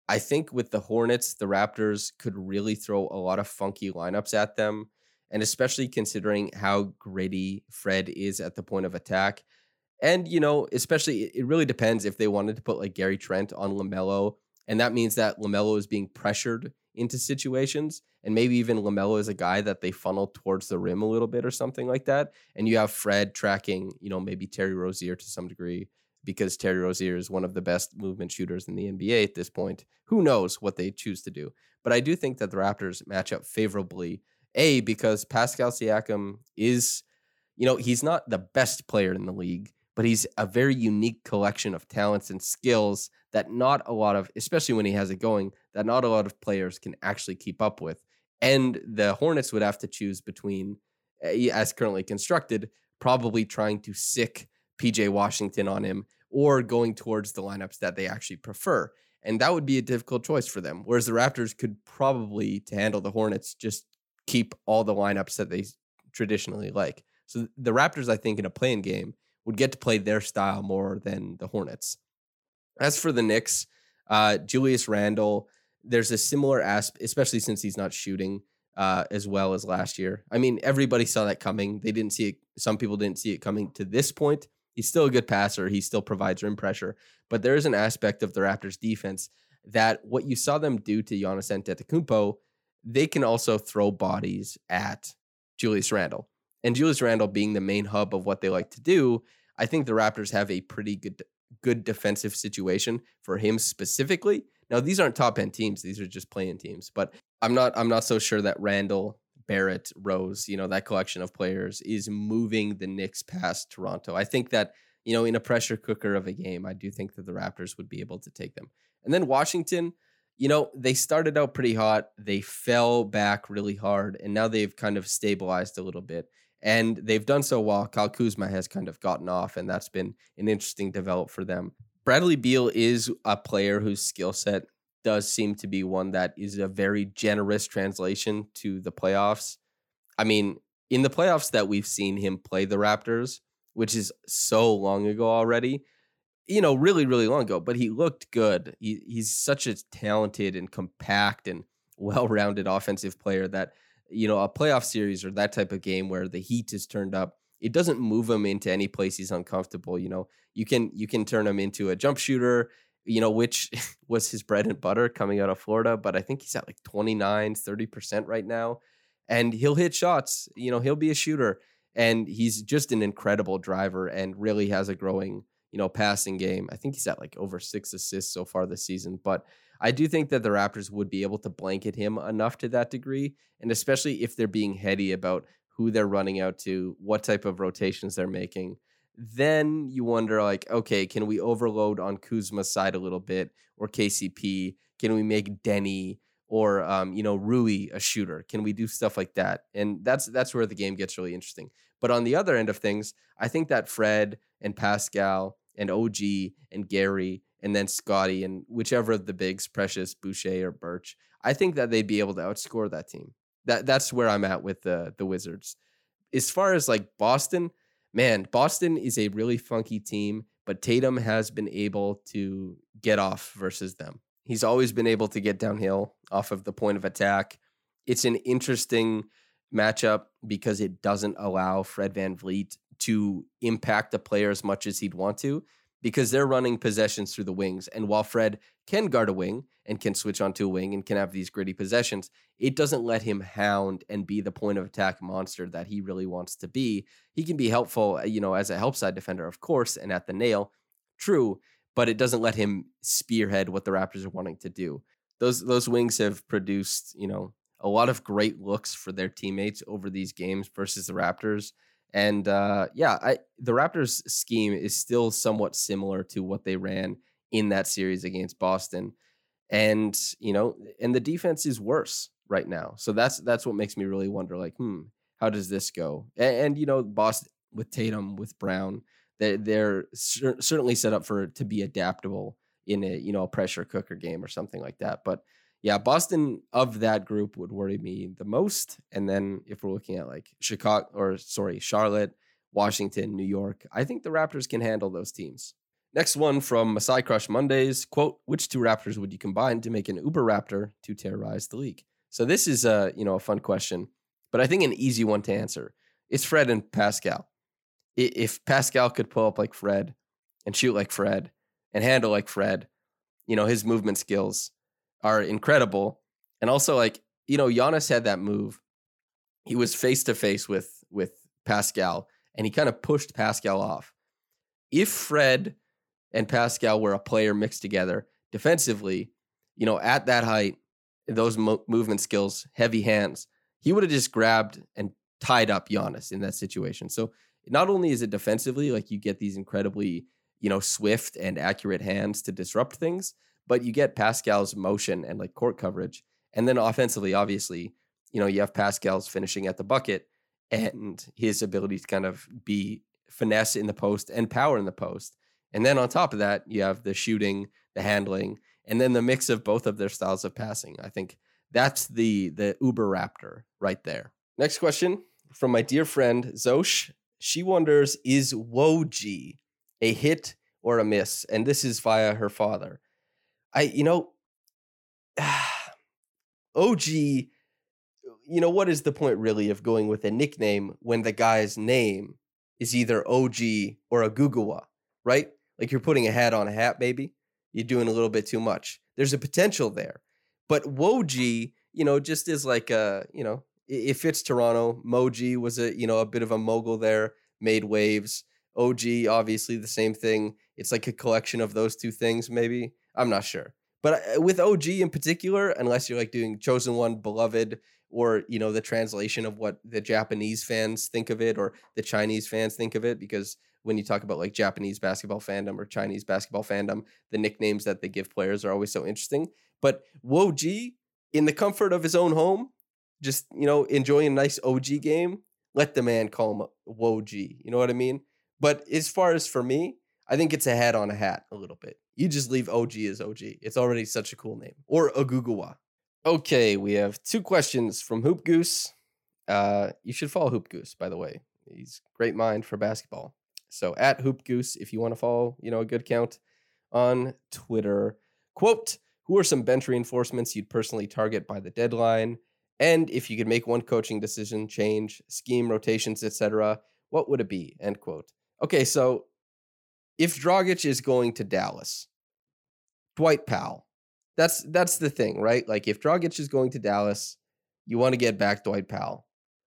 I think with the Hornets, the Raptors could really throw a lot of funky lineups at them. And especially considering how gritty Fred is at the point of attack. And, you know, especially it really depends if they wanted to put like Gary Trent on LaMelo. And that means that LaMelo is being pressured into situations. And maybe even LaMelo is a guy that they funnel towards the rim a little bit or something like that. And you have Fred tracking, you know, maybe Terry Rozier to some degree because Terry Rozier is one of the best movement shooters in the NBA at this point. Who knows what they choose to do? But I do think that the Raptors match up favorably. A, because Pascal Siakam is, you know, he's not the best player in the league, but he's a very unique collection of talents and skills that not a lot of, especially when he has it going, that not a lot of players can actually keep up with. And the Hornets would have to choose between, eh, as currently constructed, probably trying to sick PJ Washington on him or going towards the lineups that they actually prefer. And that would be a difficult choice for them. Whereas the Raptors could probably, to handle the Hornets, just keep all the lineups that they traditionally like. So the Raptors, I think, in a playing game would get to play their style more than the Hornets. As for the Knicks, uh, Julius Randle, there's a similar aspect, especially since he's not shooting uh, as well as last year. I mean, everybody saw that coming. They didn't see it. Some people didn't see it coming to this point. He's still a good passer. He still provides rim pressure. But there is an aspect of the Raptors defense that what you saw them do to Giannis Antetokounmpo, they can also throw bodies at Julius Randle. And Julius Randle being the main hub of what they like to do, I think the Raptors have a pretty good good defensive situation for him specifically. Now these aren't top end teams; these are just playing teams. But I'm not I'm not so sure that Randle, Barrett, Rose, you know that collection of players is moving the Knicks past Toronto. I think that you know in a pressure cooker of a game, I do think that the Raptors would be able to take them. And then Washington, you know, they started out pretty hot. They fell back really hard, and now they've kind of stabilized a little bit. And they've done so while Kyle Kuzma has kind of gotten off, and that's been an interesting develop for them. Bradley Beal is a player whose skill set does seem to be one that is a very generous translation to the playoffs. I mean, in the playoffs that we've seen him play the Raptors, which is so long ago already, you know, really, really long ago, but he looked good. He, he's such a talented and compact and well rounded offensive player that, you know, a playoff series or that type of game where the heat is turned up, it doesn't move him into any place he's uncomfortable. You know, you can you can turn him into a jump shooter, you know, which was his bread and butter coming out of Florida, but I think he's at like 29, 30% right now. And he'll hit shots, you know, he'll be a shooter. And he's just an incredible driver and really has a growing you know, passing game. I think he's at like over six assists so far this season. But I do think that the Raptors would be able to blanket him enough to that degree. And especially if they're being heady about who they're running out to, what type of rotations they're making, then you wonder like, okay, can we overload on Kuzma's side a little bit or KCP? Can we make Deni or um, you know Rui a shooter? Can we do stuff like that? And that's that's where the game gets really interesting. But on the other end of things, I think that Fred and Pascal and OG and Gary and then Scottie and whichever of the bigs, Precious, Boucher, or Birch, I think that they'd be able to outscore that team. That that's where I'm at with the the Wizards. As far as like Boston, man, Boston is a really funky team, but Tatum has been able to get off versus them. He's always been able to get downhill off of the point of attack. It's an interesting matchup because it doesn't allow Fred VanVleet to impact the player as much as he'd want to because they're running possessions through the wings. And while Fred can guard a wing and can switch onto a wing and can have these gritty possessions, it doesn't let him hound and be the point of attack monster that he really wants to be. He can be helpful, uh, you know, as a help side defender, of course, and at the nail, true, but it doesn't let him spearhead what the Raptors are wanting to do. Those those wings have produced, you know, a lot of great looks for their teammates over these games versus the Raptors. And uh, yeah, I, the Raptors' scheme is still somewhat similar to what they ran in that series against Boston, and you know, and the defense is worse right now. So that's that's what makes me really wonder, like, hmm, how does this go? And, and you know, Boston with Tatum, with Brown, they they're cer- certainly set up for to be adaptable in a you know a pressure cooker game or something like that. But yeah, Boston of that group would worry me the most. And then if we're looking at like Chicago or sorry, Charlotte, Washington, New York, I think the Raptors can handle those teams. Next one from Masai Crush Mondays, quote, which two Raptors would you combine to make an Uber Raptor to terrorize the league? So this is a, you know, a fun question, but I think an easy one to answer. It's Fred and Pascal. If Pascal could pull up like Fred and shoot like Fred and handle like Fred, you know, his movement skills, are incredible. And also, like, you know, Giannis had that move. He was face to face with with Pascal and he kind of pushed Pascal off. If Fred and Pascal were a player mixed together defensively, you know, at that height, those mo- movement skills, heavy hands, he would have just grabbed and tied up Giannis in that situation. So not only is it defensively, like you get these incredibly, you know, swift and accurate hands to disrupt things, but you get Pascal's motion and like court coverage. And then offensively, obviously, you know, you have Pascal's finishing at the bucket and his ability to kind of be finesse in the post and power in the post. And then on top of that, you have the shooting, the handling, and then the mix of both of their styles of passing. I think that's the the Uber Raptor right there. Next question from my dear friend Zosh. She wonders, is Woj a hit or a miss? And this is via her father. I, you know, OG, you know, what is the point really of going with a nickname when the guy's name is either OG or Ogugua, right? Like you're putting a hat on a hat, baby. You're doing a little bit too much. There's a potential there. But Woji, you know, just is like a, you know, it fits Toronto. Moji was a, you know, a bit of a mogul there, made waves. OG, obviously the same thing. It's like a collection of those two things, maybe. I'm not sure. But uh, with OG in particular, unless you're like doing Chosen One, Beloved, or you know the translation of what the Japanese fans think of it or the Chinese fans think of it, because when you talk about like Japanese basketball fandom or Chinese basketball fandom, the nicknames that they give players are always so interesting. But Woji, in the comfort of his own home, just you know enjoying a nice OG game, let the man call him Woj. You know what I mean? But as far as for me, I think it's a hat on a hat a little bit. You just leave OG as OG. It's already such a cool name. Or Ogugua. Okay, we have two questions from Hoop Goose. Uh, you should follow Hoop Goose, by the way. He's great mind for basketball. So at Hoop Goose, if you want to follow, you know, a good count on Twitter. Quote, who are some bench reinforcements you'd personally target by the deadline? And if you could make one coaching decision, change, scheme, rotations, etc., what would it be? End quote. Okay, so if Dragic is going to Dallas, Dwight Powell. That's that's the thing, right? Like if Dragic is going to Dallas, you want to get back Dwight Powell.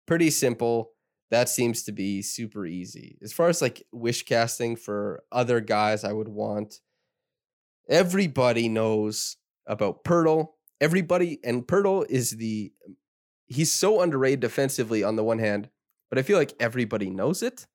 Pretty simple. That seems to be super easy. As far as like wish casting for other guys, I would want everybody knows about Poeltl. Everybody and Poeltl is the he's so underrated defensively on the one hand, but I feel like everybody knows it.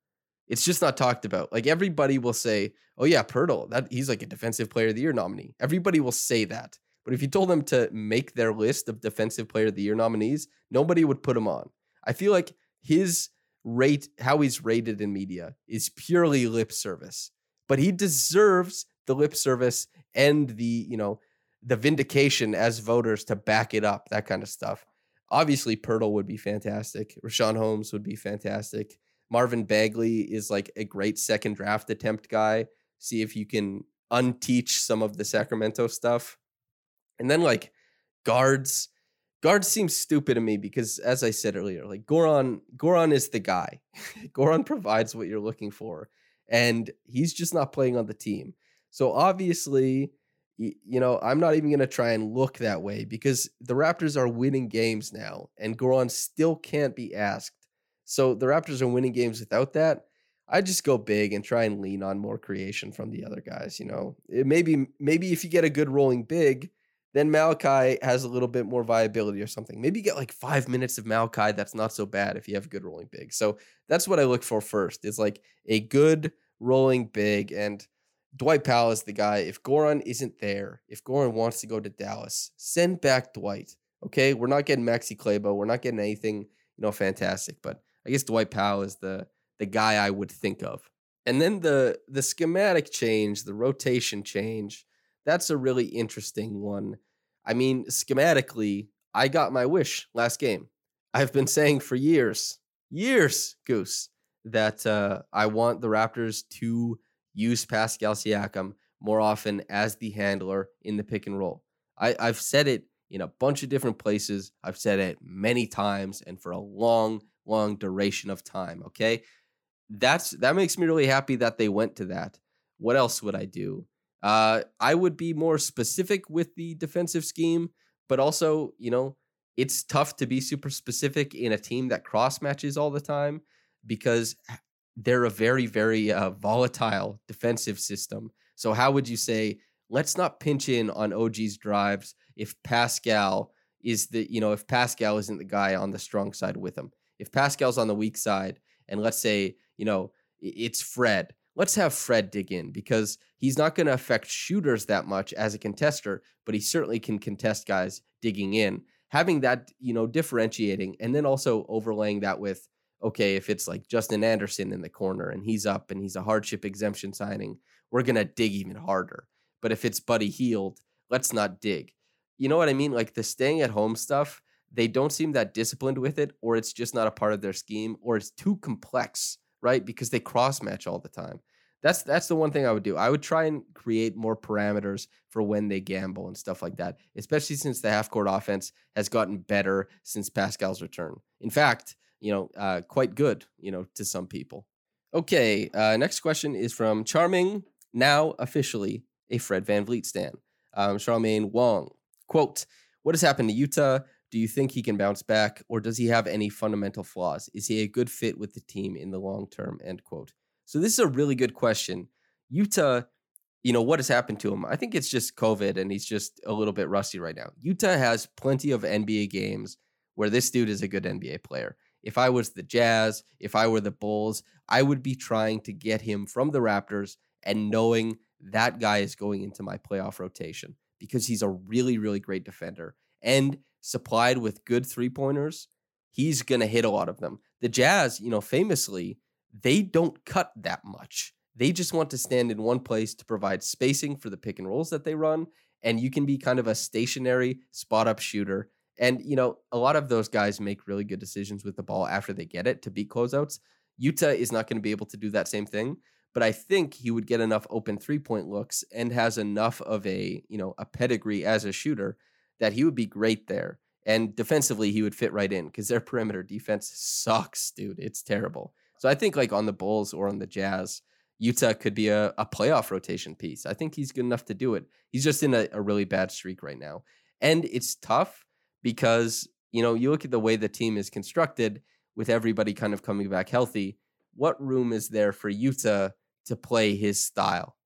It's just not talked about. Like everybody will say, "Oh yeah, Poeltl, that he's like a defensive player of the year nominee." Everybody will say that. But if you told them to make their list of defensive player of the year nominees, nobody would put him on. I feel like his rate how he's rated in media is purely lip service. But he deserves the lip service and the, you know, the vindication as voters to back it up, that kind of stuff. Obviously, Poeltl would be fantastic. Richaun Holmes would be fantastic. Marvin Bagley is like a great second draft attempt guy. See if you can unteach some of the Sacramento stuff. And then like guards, guards seem stupid to me because as I said earlier, like Goran, Goran is the guy. Goran provides what you're looking for. And he's just not playing on the team. So obviously, you know, I'm not even going to try and look that way because the Raptors are winning games now and Goran still can't be asked so the Raptors are winning games without that. I just go big and try and lean on more creation from the other guys. You know, it maybe maybe if you get a good rolling big, then Malachi has a little bit more viability or something. Maybe you get like five minutes of Malachi. That's not so bad if you have a good rolling big. So that's what I look for first. Is like a good rolling big and. Dwight Powell is the guy. If Goran isn't there, if Goran wants to go to Dallas, send back Dwight. Okay, we're not getting Maxi Kleber. We're not getting anything, you know, fantastic. But I guess Dwight Powell is the the guy I would think of. And then the the schematic change, the rotation change, that's a really interesting one. I mean, schematically, I got my wish last game. I've been saying for years, years, Goose, that uh, I want the Raptors to use Pascal Siakam more often as the handler in the pick and roll. I, I've said it in a bunch of different places. I've said it many times and for a long, long duration of time. Okay. That's that makes me really happy that they went to that. What else would I do? Uh, I would be more specific with the defensive scheme, but also, you know, it's tough to be super specific in a team that cross matches all the time because they're a very, very uh, volatile defensive system. So, how would you say, let's not pinch in on OG's drives if Pascal is the, you know, if Pascal isn't the guy on the strong side with him? If Pascal's on the weak side, and let's say, you know, it's Fred, let's have Fred dig in because he's not going to affect shooters that much as a contester, but he certainly can contest guys digging in. Having that, you know, differentiating and then also overlaying that with, okay, if it's like Justin Anderson in the corner and he's up and he's a hardship exemption signing, we're going to dig even harder. But if it's Buddy Hield, let's not dig. You know what I mean? Like the staying at home stuff they don't seem that disciplined with it, or it's just not a part of their scheme, or it's too complex, right? Because they cross match all the time. That's that's the one thing I would do. I would try and create more parameters for when they gamble and stuff like that, especially since the half court offense has gotten better since Pascal's return. In fact, you know, uh, quite good, you know, to some people. Okay, uh, next question is from Charming, now officially a Fred VanVleet stan. Um, Charmaine Wong. Quote, what has happened to Yuta? Do you think he can bounce back, or does he have any fundamental flaws? Is he a good fit with the team in the long term? End quote. So this is a really good question. Yuta, you know, what has happened to him? I think it's just COVID and he's just a little bit rusty right now. Yuta has plenty of NBA games where this dude is a good NBA player. If I was the Jazz, if I were the Bulls, I would be trying to get him from the Raptors and knowing that guy is going into my playoff rotation because he's a really, really great defender. And supplied with good three pointers, he's going to hit a lot of them. The Jazz, you know, famously, they don't cut that much. They just want to stand in one place to provide spacing for the pick and rolls that they run. And you can be kind of a stationary spot up shooter. And, you know, a lot of those guys make really good decisions with the ball after they get it to beat closeouts. Yuta is not going to be able to do that same thing, but I think he would get enough open three point looks and has enough of a, you know, a pedigree as a shooter that he would be great there. And defensively, he would fit right in because their perimeter defense sucks, dude. It's terrible. So I think like on the Bulls or on the Jazz, Yuta could be a, a playoff rotation piece. I think he's good enough to do it. He's just in a, a really bad streak right now. And it's tough because, you know, you look at the way the team is constructed with everybody kind of coming back healthy. What room is there for Yuta to play his style?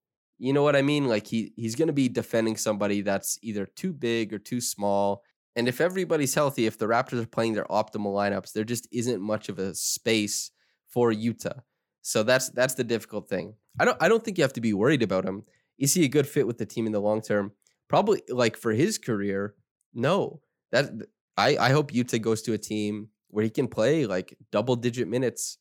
You know what I mean? Like he he's going to be defending somebody that's either too big or too small. And if everybody's healthy, if the Raptors are playing their optimal lineups, there just isn't much of a space for Yuta. So that's that's the difficult thing. I don't I don't think you have to be worried about him. Is he a good fit with the team in the long term? Probably like for his career, no. That I I hope Yuta goes to a team where he can play like double digit minutes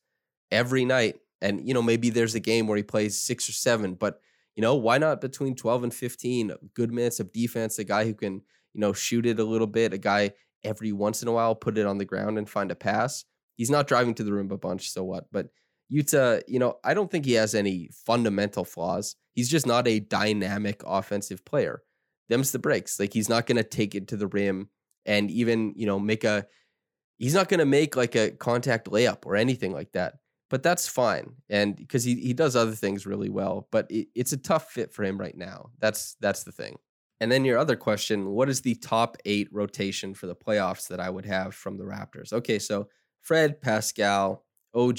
every night. And you know, maybe there's a game where he plays 6 or 7, but you know, why not between 12 and 15 good minutes of defense, a guy who can, you know, shoot it a little bit, a guy every once in a while put it on the ground and find a pass. He's not driving to the rim a bunch, so what? But Yuta, you know, I don't think he has any fundamental flaws. He's just not a dynamic offensive player. Them's the breaks. Like he's not going to take it to the rim and even, you know, make a he's not going to make like a contact layup or anything like that. But that's fine. And because he he does other things really well, but it, it's a tough fit for him right now. That's that's the thing. And then your other question, what is the top 8 rotation for the playoffs that I would have from the Raptors? Okay, so Fred, Pascal, OG,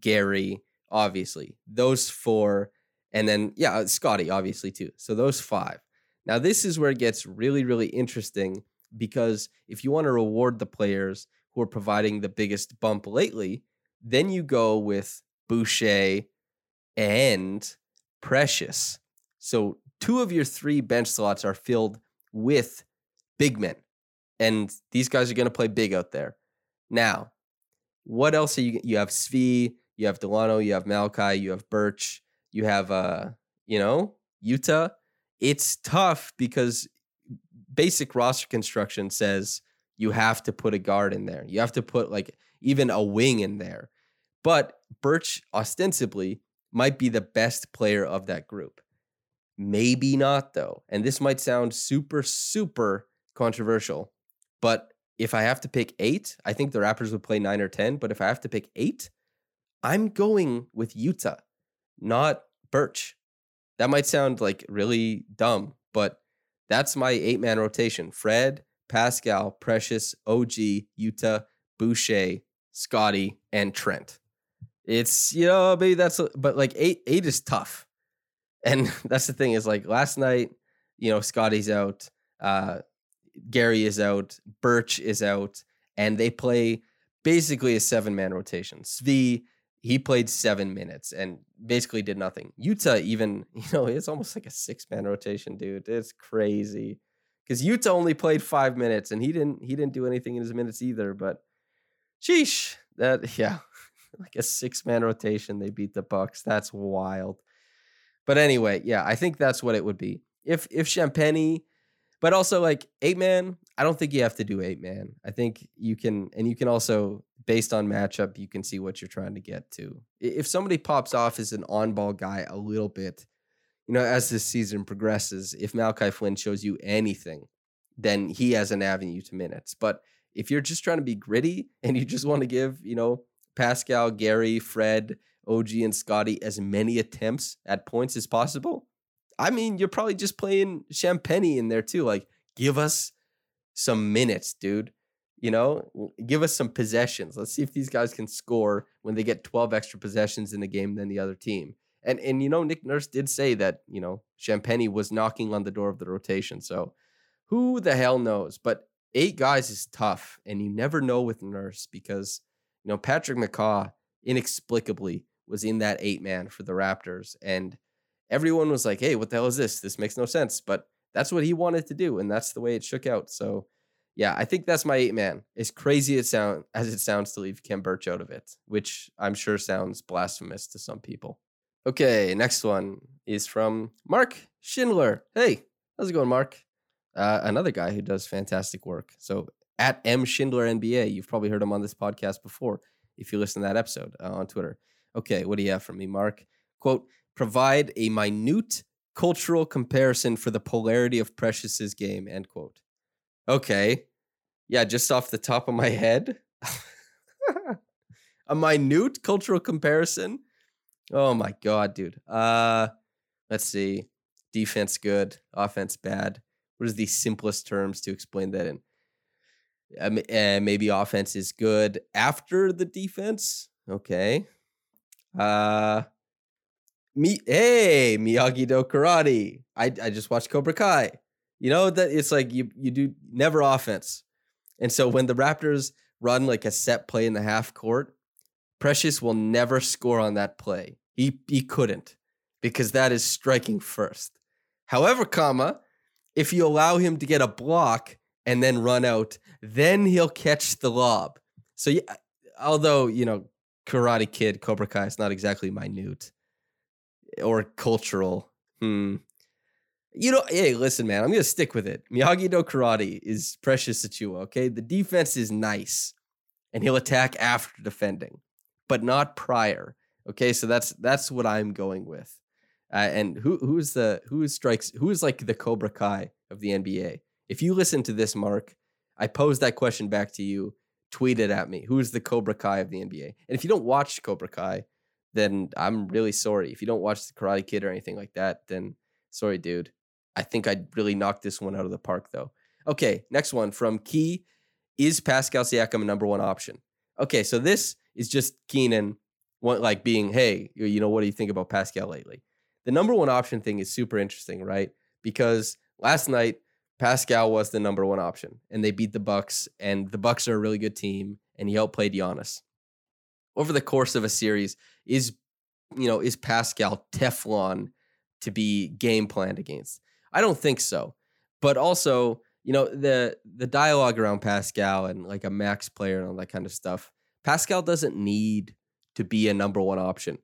Gary, obviously. Those four. And then, yeah, uh, Scottie, obviously, too. So those five. Now, this is where it gets really, really interesting because if you want to reward the players who are providing the biggest bump lately, then you go with Boucher and Precious. So two of your three bench slots are filled with big men. And these guys are going to play big out there. Now, what else are you? You have Svi, you have Delano, you have Malachi, you have Birch, you have uh, you know, Yuta. It's tough because basic roster construction says you have to put a guard in there. You have to put like even a wing in there. But Birch ostensibly might be the best player of that group. Maybe not though. And this might sound super super controversial, but if I have to pick eight, I think the Raptors would play nine or 10. But if I have to pick eight, I'm going with Yuta, not Birch. That might sound like really dumb, but that's my eight man rotation Fred, Pascal, Precious, OG, Yuta, Boucher, Scottie, and Trent. It's, you know, maybe that's, but like eight, eight is tough. And that's the thing is like last night, you know, Scottie's out. Uh, Gary is out, Birch is out, and they play basically a seven man rotation. Svi, he played seven minutes and basically did nothing. Yuta, even, you know, it's almost like a six man rotation, dude. It's crazy. Because Yuta only played five minutes and he didn't he didn't do anything in his minutes either. But sheesh. That yeah. like a six man rotation. They beat the Bucks. That's wild. But anyway, yeah, I think that's what it would be. If if Champagnie, but also like eight man, I don't think you have to do eight man. I think you can, and you can also, based on matchup, you can see what you're trying to get to. If somebody pops off as an on ball guy a little bit, you know, as this season progresses, if Malachi Flynn shows you anything, then he has an avenue to minutes. But if you're just trying to be gritty and you just want to give, you know, Pascal, Gary, Fred, OG, and Scottie as many attempts at points as possible, I mean, you're probably just playing Champagnie in there too. Like, give us some minutes, dude. You know, give us some possessions. Let's see if these guys can score when they get 12 extra possessions in the game than the other team. And and you know, Nick Nurse did say that, you know, Champagnie was knocking on the door of the rotation. So who the hell knows? But eight guys is tough. And you never know with Nurse because, you know, Patrick McCaw inexplicably was in that eight man for the Raptors. And everyone was like, hey, what the hell is this? This makes no sense. But that's what he wanted to do. And that's the way it shook out. So, yeah, I think that's my eight man. As crazy it sound as it sounds to leave Khem Birch out of it, which I'm sure sounds blasphemous to some people. Okay, next one is from Mark Schindler. Hey, how's it going, Mark? Uh, another guy who does fantastic work. So at M Schindler NBA, you've probably heard him on this podcast before if you listen to that episode uh, on Twitter. Okay, what do you have for me, Mark? Quote: Provide a minute cultural comparison for the polarity of Precious's game. End quote. Okay, yeah, just off the top of my head, a minute cultural comparison. Oh my god, dude. Uh, let's see. Defense good, offense bad. What is the simplest terms to explain that in? Um, uh, maybe offense is good after the defense. Okay. Uh, me. Hey, Miyagi Do Karate. I I just watched Cobra Kai. You know that it's like you you do never offense, and so when the Raptors run like a set play in the half court, Precious will never score on that play. He he couldn't because that is striking first. However, comma, if you allow him to get a block and then run out, then he'll catch the lob. So yeah, although you know Karate Kid, Cobra Kai is not exactly minute or cultural. Hmm. You know, hey, listen, man, I'm gonna stick with it. Miyagi Do Karate is Precious Achiuwa. Okay, the defense is nice, and he'll attack after defending, but not prior. Okay, so that's that's what I'm going with. Uh, and who who's the who strikes who is like the Cobra Kai of the NBA? If you listen to this, Mark, I pose that question back to you. Tweet it at me. Who is the Cobra Kai of the NBA? And if you don't watch Cobra Kai, then I'm really sorry. If you don't watch the Karate Kid or anything like that, then sorry, dude. I think I'd really knock this one out of the park, though. Okay, next one from Key. Is Pascal Siakam a number one option? Okay, so this is just Keenan, like being, hey, you know, what do you think about Pascal lately? The number one option thing is super interesting, right? Because last night Pascal was the number one option, and they beat the Bucks, and the Bucks are a really good team, and he outplayed Giannis. Over the course of a series, is you know is Pascal Teflon to be game planned against? I don't think so, but also you know the the dialogue around Pascal and like a max player and all that kind of stuff. Pascal doesn't need to be a number one option.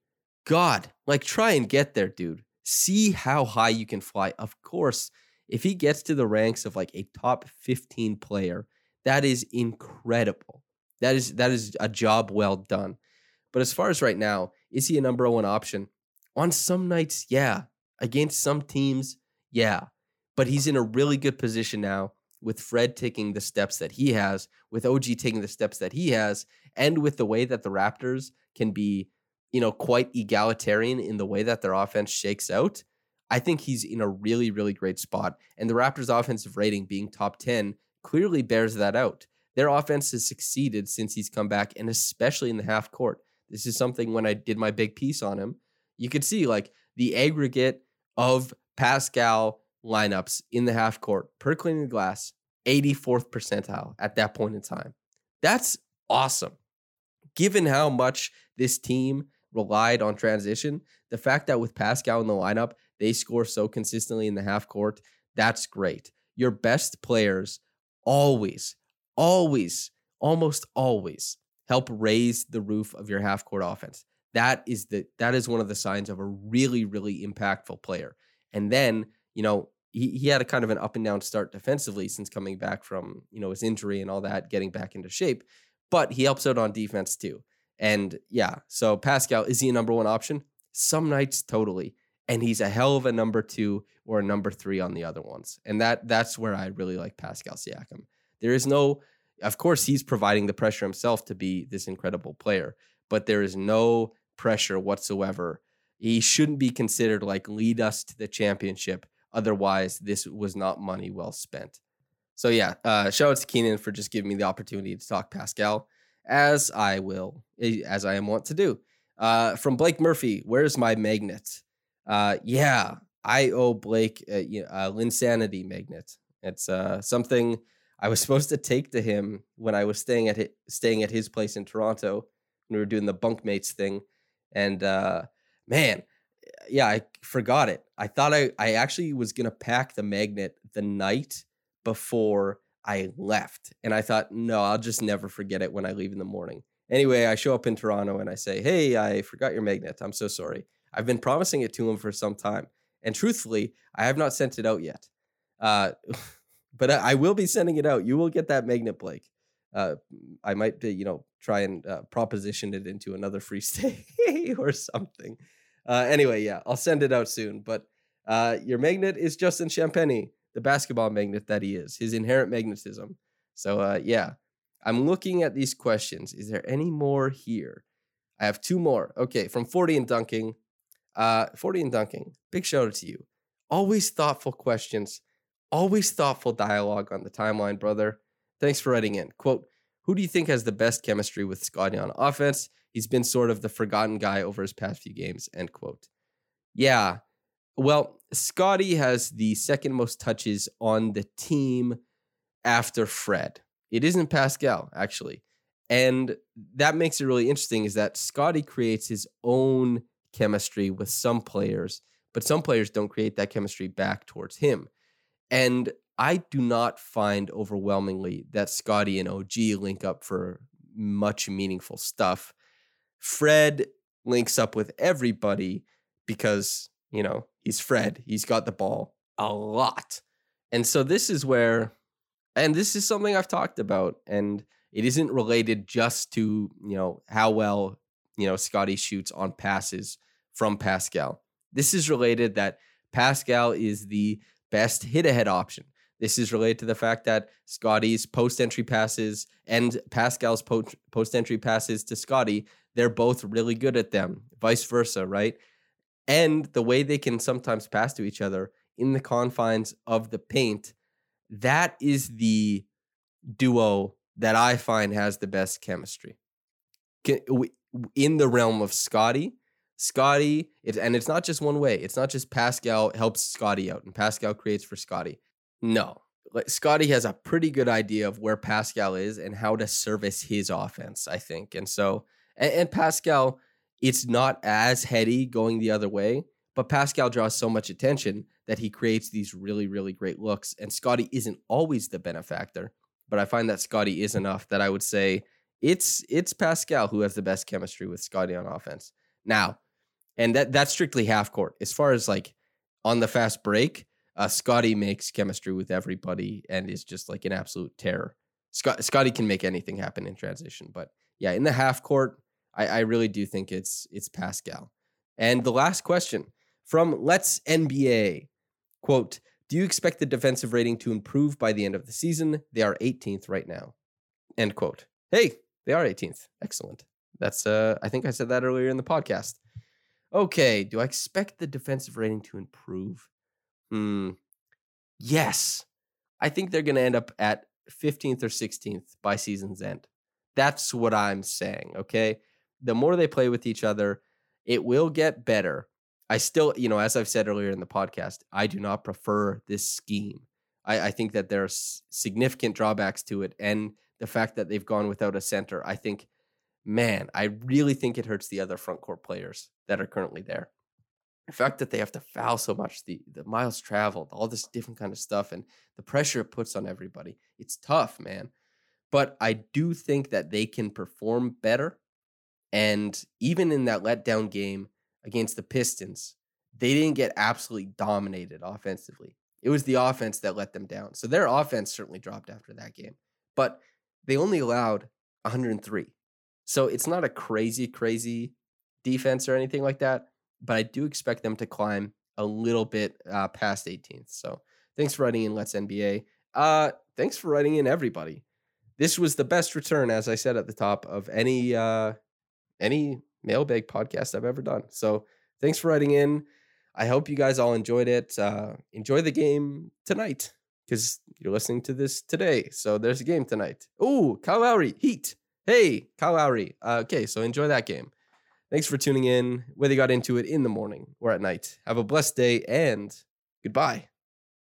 God, like try and get there, dude. See how high you can fly. Of course if he gets to the ranks of like a top 15 player, that is incredible. That is that is a job well done. But as far as right now, is he a number one option? On some nights, yeah. Against some teams, yeah. But he's in a really good position now with Fred taking the steps that he has, with OG taking the steps that he has, and with the way that the Raptors can be, you know, quite egalitarian in the way that their offense shakes out. I think he's in a really, really great spot. And the Raptors' offensive rating being top 10 clearly bears that out. Their offense has succeeded since he's come back, and especially in the half court. This is something when I did my big piece on him, you could see like the aggregate of Pascal lineups in the half court per cleaning the glass, 84th percentile at that point in time. That's awesome. Given how much this team relied on transition, the fact that with Pascal in the lineup, they score so consistently in the half court. That's great. Your best players always, always, almost always help raise the roof of your half court offense. That is the that is one of the signs of a really, really impactful player. And then, you know, he, he had a kind of an up and down start defensively since coming back from, you know, his injury and all that, getting back into shape. But he helps out on defense too. And yeah, so Pascal, is he a number one option? Some nights, totally and he's a hell of a number two or a number three on the other ones. And that that's where I really like Pascal Siakam. There is no, of course, he's providing the pressure himself to be this incredible player, but there is no pressure whatsoever. He shouldn't be considered like lead us to the championship. Otherwise, this was not money well spent. So yeah, uh, shout out to Keenan for just giving me the opportunity to talk Pascal, as I will, eh, as I am wont to do. Uh, from Blake Murphy, where's my magnet? Uh, yeah, I owe Blake a, a Linsanity magnet. It's uh, something I was supposed to take to him when I was staying at his, staying at his place in Toronto when we were doing the bunkmates thing, and uh, man, yeah, I forgot it. I thought I I actually was gonna pack the magnet the night before I left. And I thought, no, I'll just never forget it when I leave in the morning. Anyway, I show up in Toronto and I say, hey, I forgot your magnet. I'm so sorry. I've been promising it to him for some time. And truthfully, I have not sent it out yet. Uh, but I, I will be sending it out. You will get that magnet, Blake. Uh, I might, uh, you know, try and uh, proposition it into another free stay or something. Uh, anyway, yeah, I'll send it out soon. But uh, your magnet is Justin Champagnie, the basketball magnet that he is, his inherent magnetism. So, uh, yeah, I'm looking at these questions. Is there any more here? I have two more. Okay, from 40 and Dunking. Uh, 40 and Dunking, big shout out to you. Always thoughtful questions, always thoughtful dialogue on the timeline, brother. Thanks for writing in. Quote, who do you think has the best chemistry with Scottie on offense? He's been sort of the forgotten guy over his past few games, end quote. Yeah. Well, Scottie has the second most touches on the team after Fred. It isn't Pascal, actually. And that makes it really interesting is that Scottie creates his own chemistry with some players, but some players don't create that chemistry back towards him. And I do not find overwhelmingly that Scottie and OG link up for much meaningful stuff. Fred links up with everybody because, you know, he's Fred. He's got the ball a lot. And so this is where, and this is something I've talked about, and it isn't related just to, you know, how well, you know, Scottie shoots on passes from Pascal. This is related that Pascal is the best hit ahead option. This is related to the fact that Scottie's post entry passes and Pascal's post entry passes to Scottie, they're both really good at them, vice versa, right? And the way they can sometimes pass to each other in the confines of the paint, that is the duo that I find has the best chemistry. In the realm of Scottie, Scottie, and it's not just one way. It's not just Pascal helps Scottie out and Pascal creates for Scottie. No. Scottie has a pretty good idea of where Pascal is and how to service his offense, I think. And so, and, and Pascal, it's not as heady going the other way, but Pascal draws so much attention that he creates these really, really great looks. And Scottie isn't always the benefactor, but I find that Scottie is enough that I would say it's it's Pascal who has the best chemistry with Scottie on offense. Now, and that that's strictly half court. As far as like on the fast break, uh, Scottie makes chemistry with everybody and is just like an absolute terror. Scott, Scottie can make anything happen in transition, but yeah, in the half court, I, I really do think it's it's Pascal. And the last question from Let's NBA quote: Do you expect the defensive rating to improve by the end of the season? They are 18th right now. End quote. Hey, they are 18th. Excellent. That's uh, I think I said that earlier in the podcast. Okay, do I expect the defensive rating to improve? Hmm. Yes. I think they're going to end up at 15th or 16th by season's end. That's what I'm saying. Okay. The more they play with each other, it will get better. I still, you know, as I've said earlier in the podcast, I do not prefer this scheme. I, I think that there are significant drawbacks to it. And the fact that they've gone without a center, I think, man, I really think it hurts the other front court players that are currently there the fact that they have to foul so much, the the miles traveled, all this different kind of stuff, and the pressure it puts on everybody, it's tough, man. But I do think that they can perform better. And even in that letdown game against the Pistons, they didn't get absolutely dominated offensively. It was the offense that let them down. So their offense certainly dropped after that game. But they only allowed 103. So it's not a crazy, crazy defense or anything like that but I do expect them to climb a little bit uh, past 18th. So thanks for writing in Let's NBA. Uh, thanks for writing in everybody. This was the best return, as I said at the top, of any uh, any mailbag podcast I've ever done. So thanks for writing in. I hope you guys all enjoyed it. Uh, enjoy the game tonight because you're listening to this today. So there's a game tonight. Oh, Kyle Lowry, Heat. Hey, Kyle Lowry. Uh, okay, so enjoy that game. Thanks for tuning in, whether you got into it in the morning or at night. Have a blessed day and goodbye.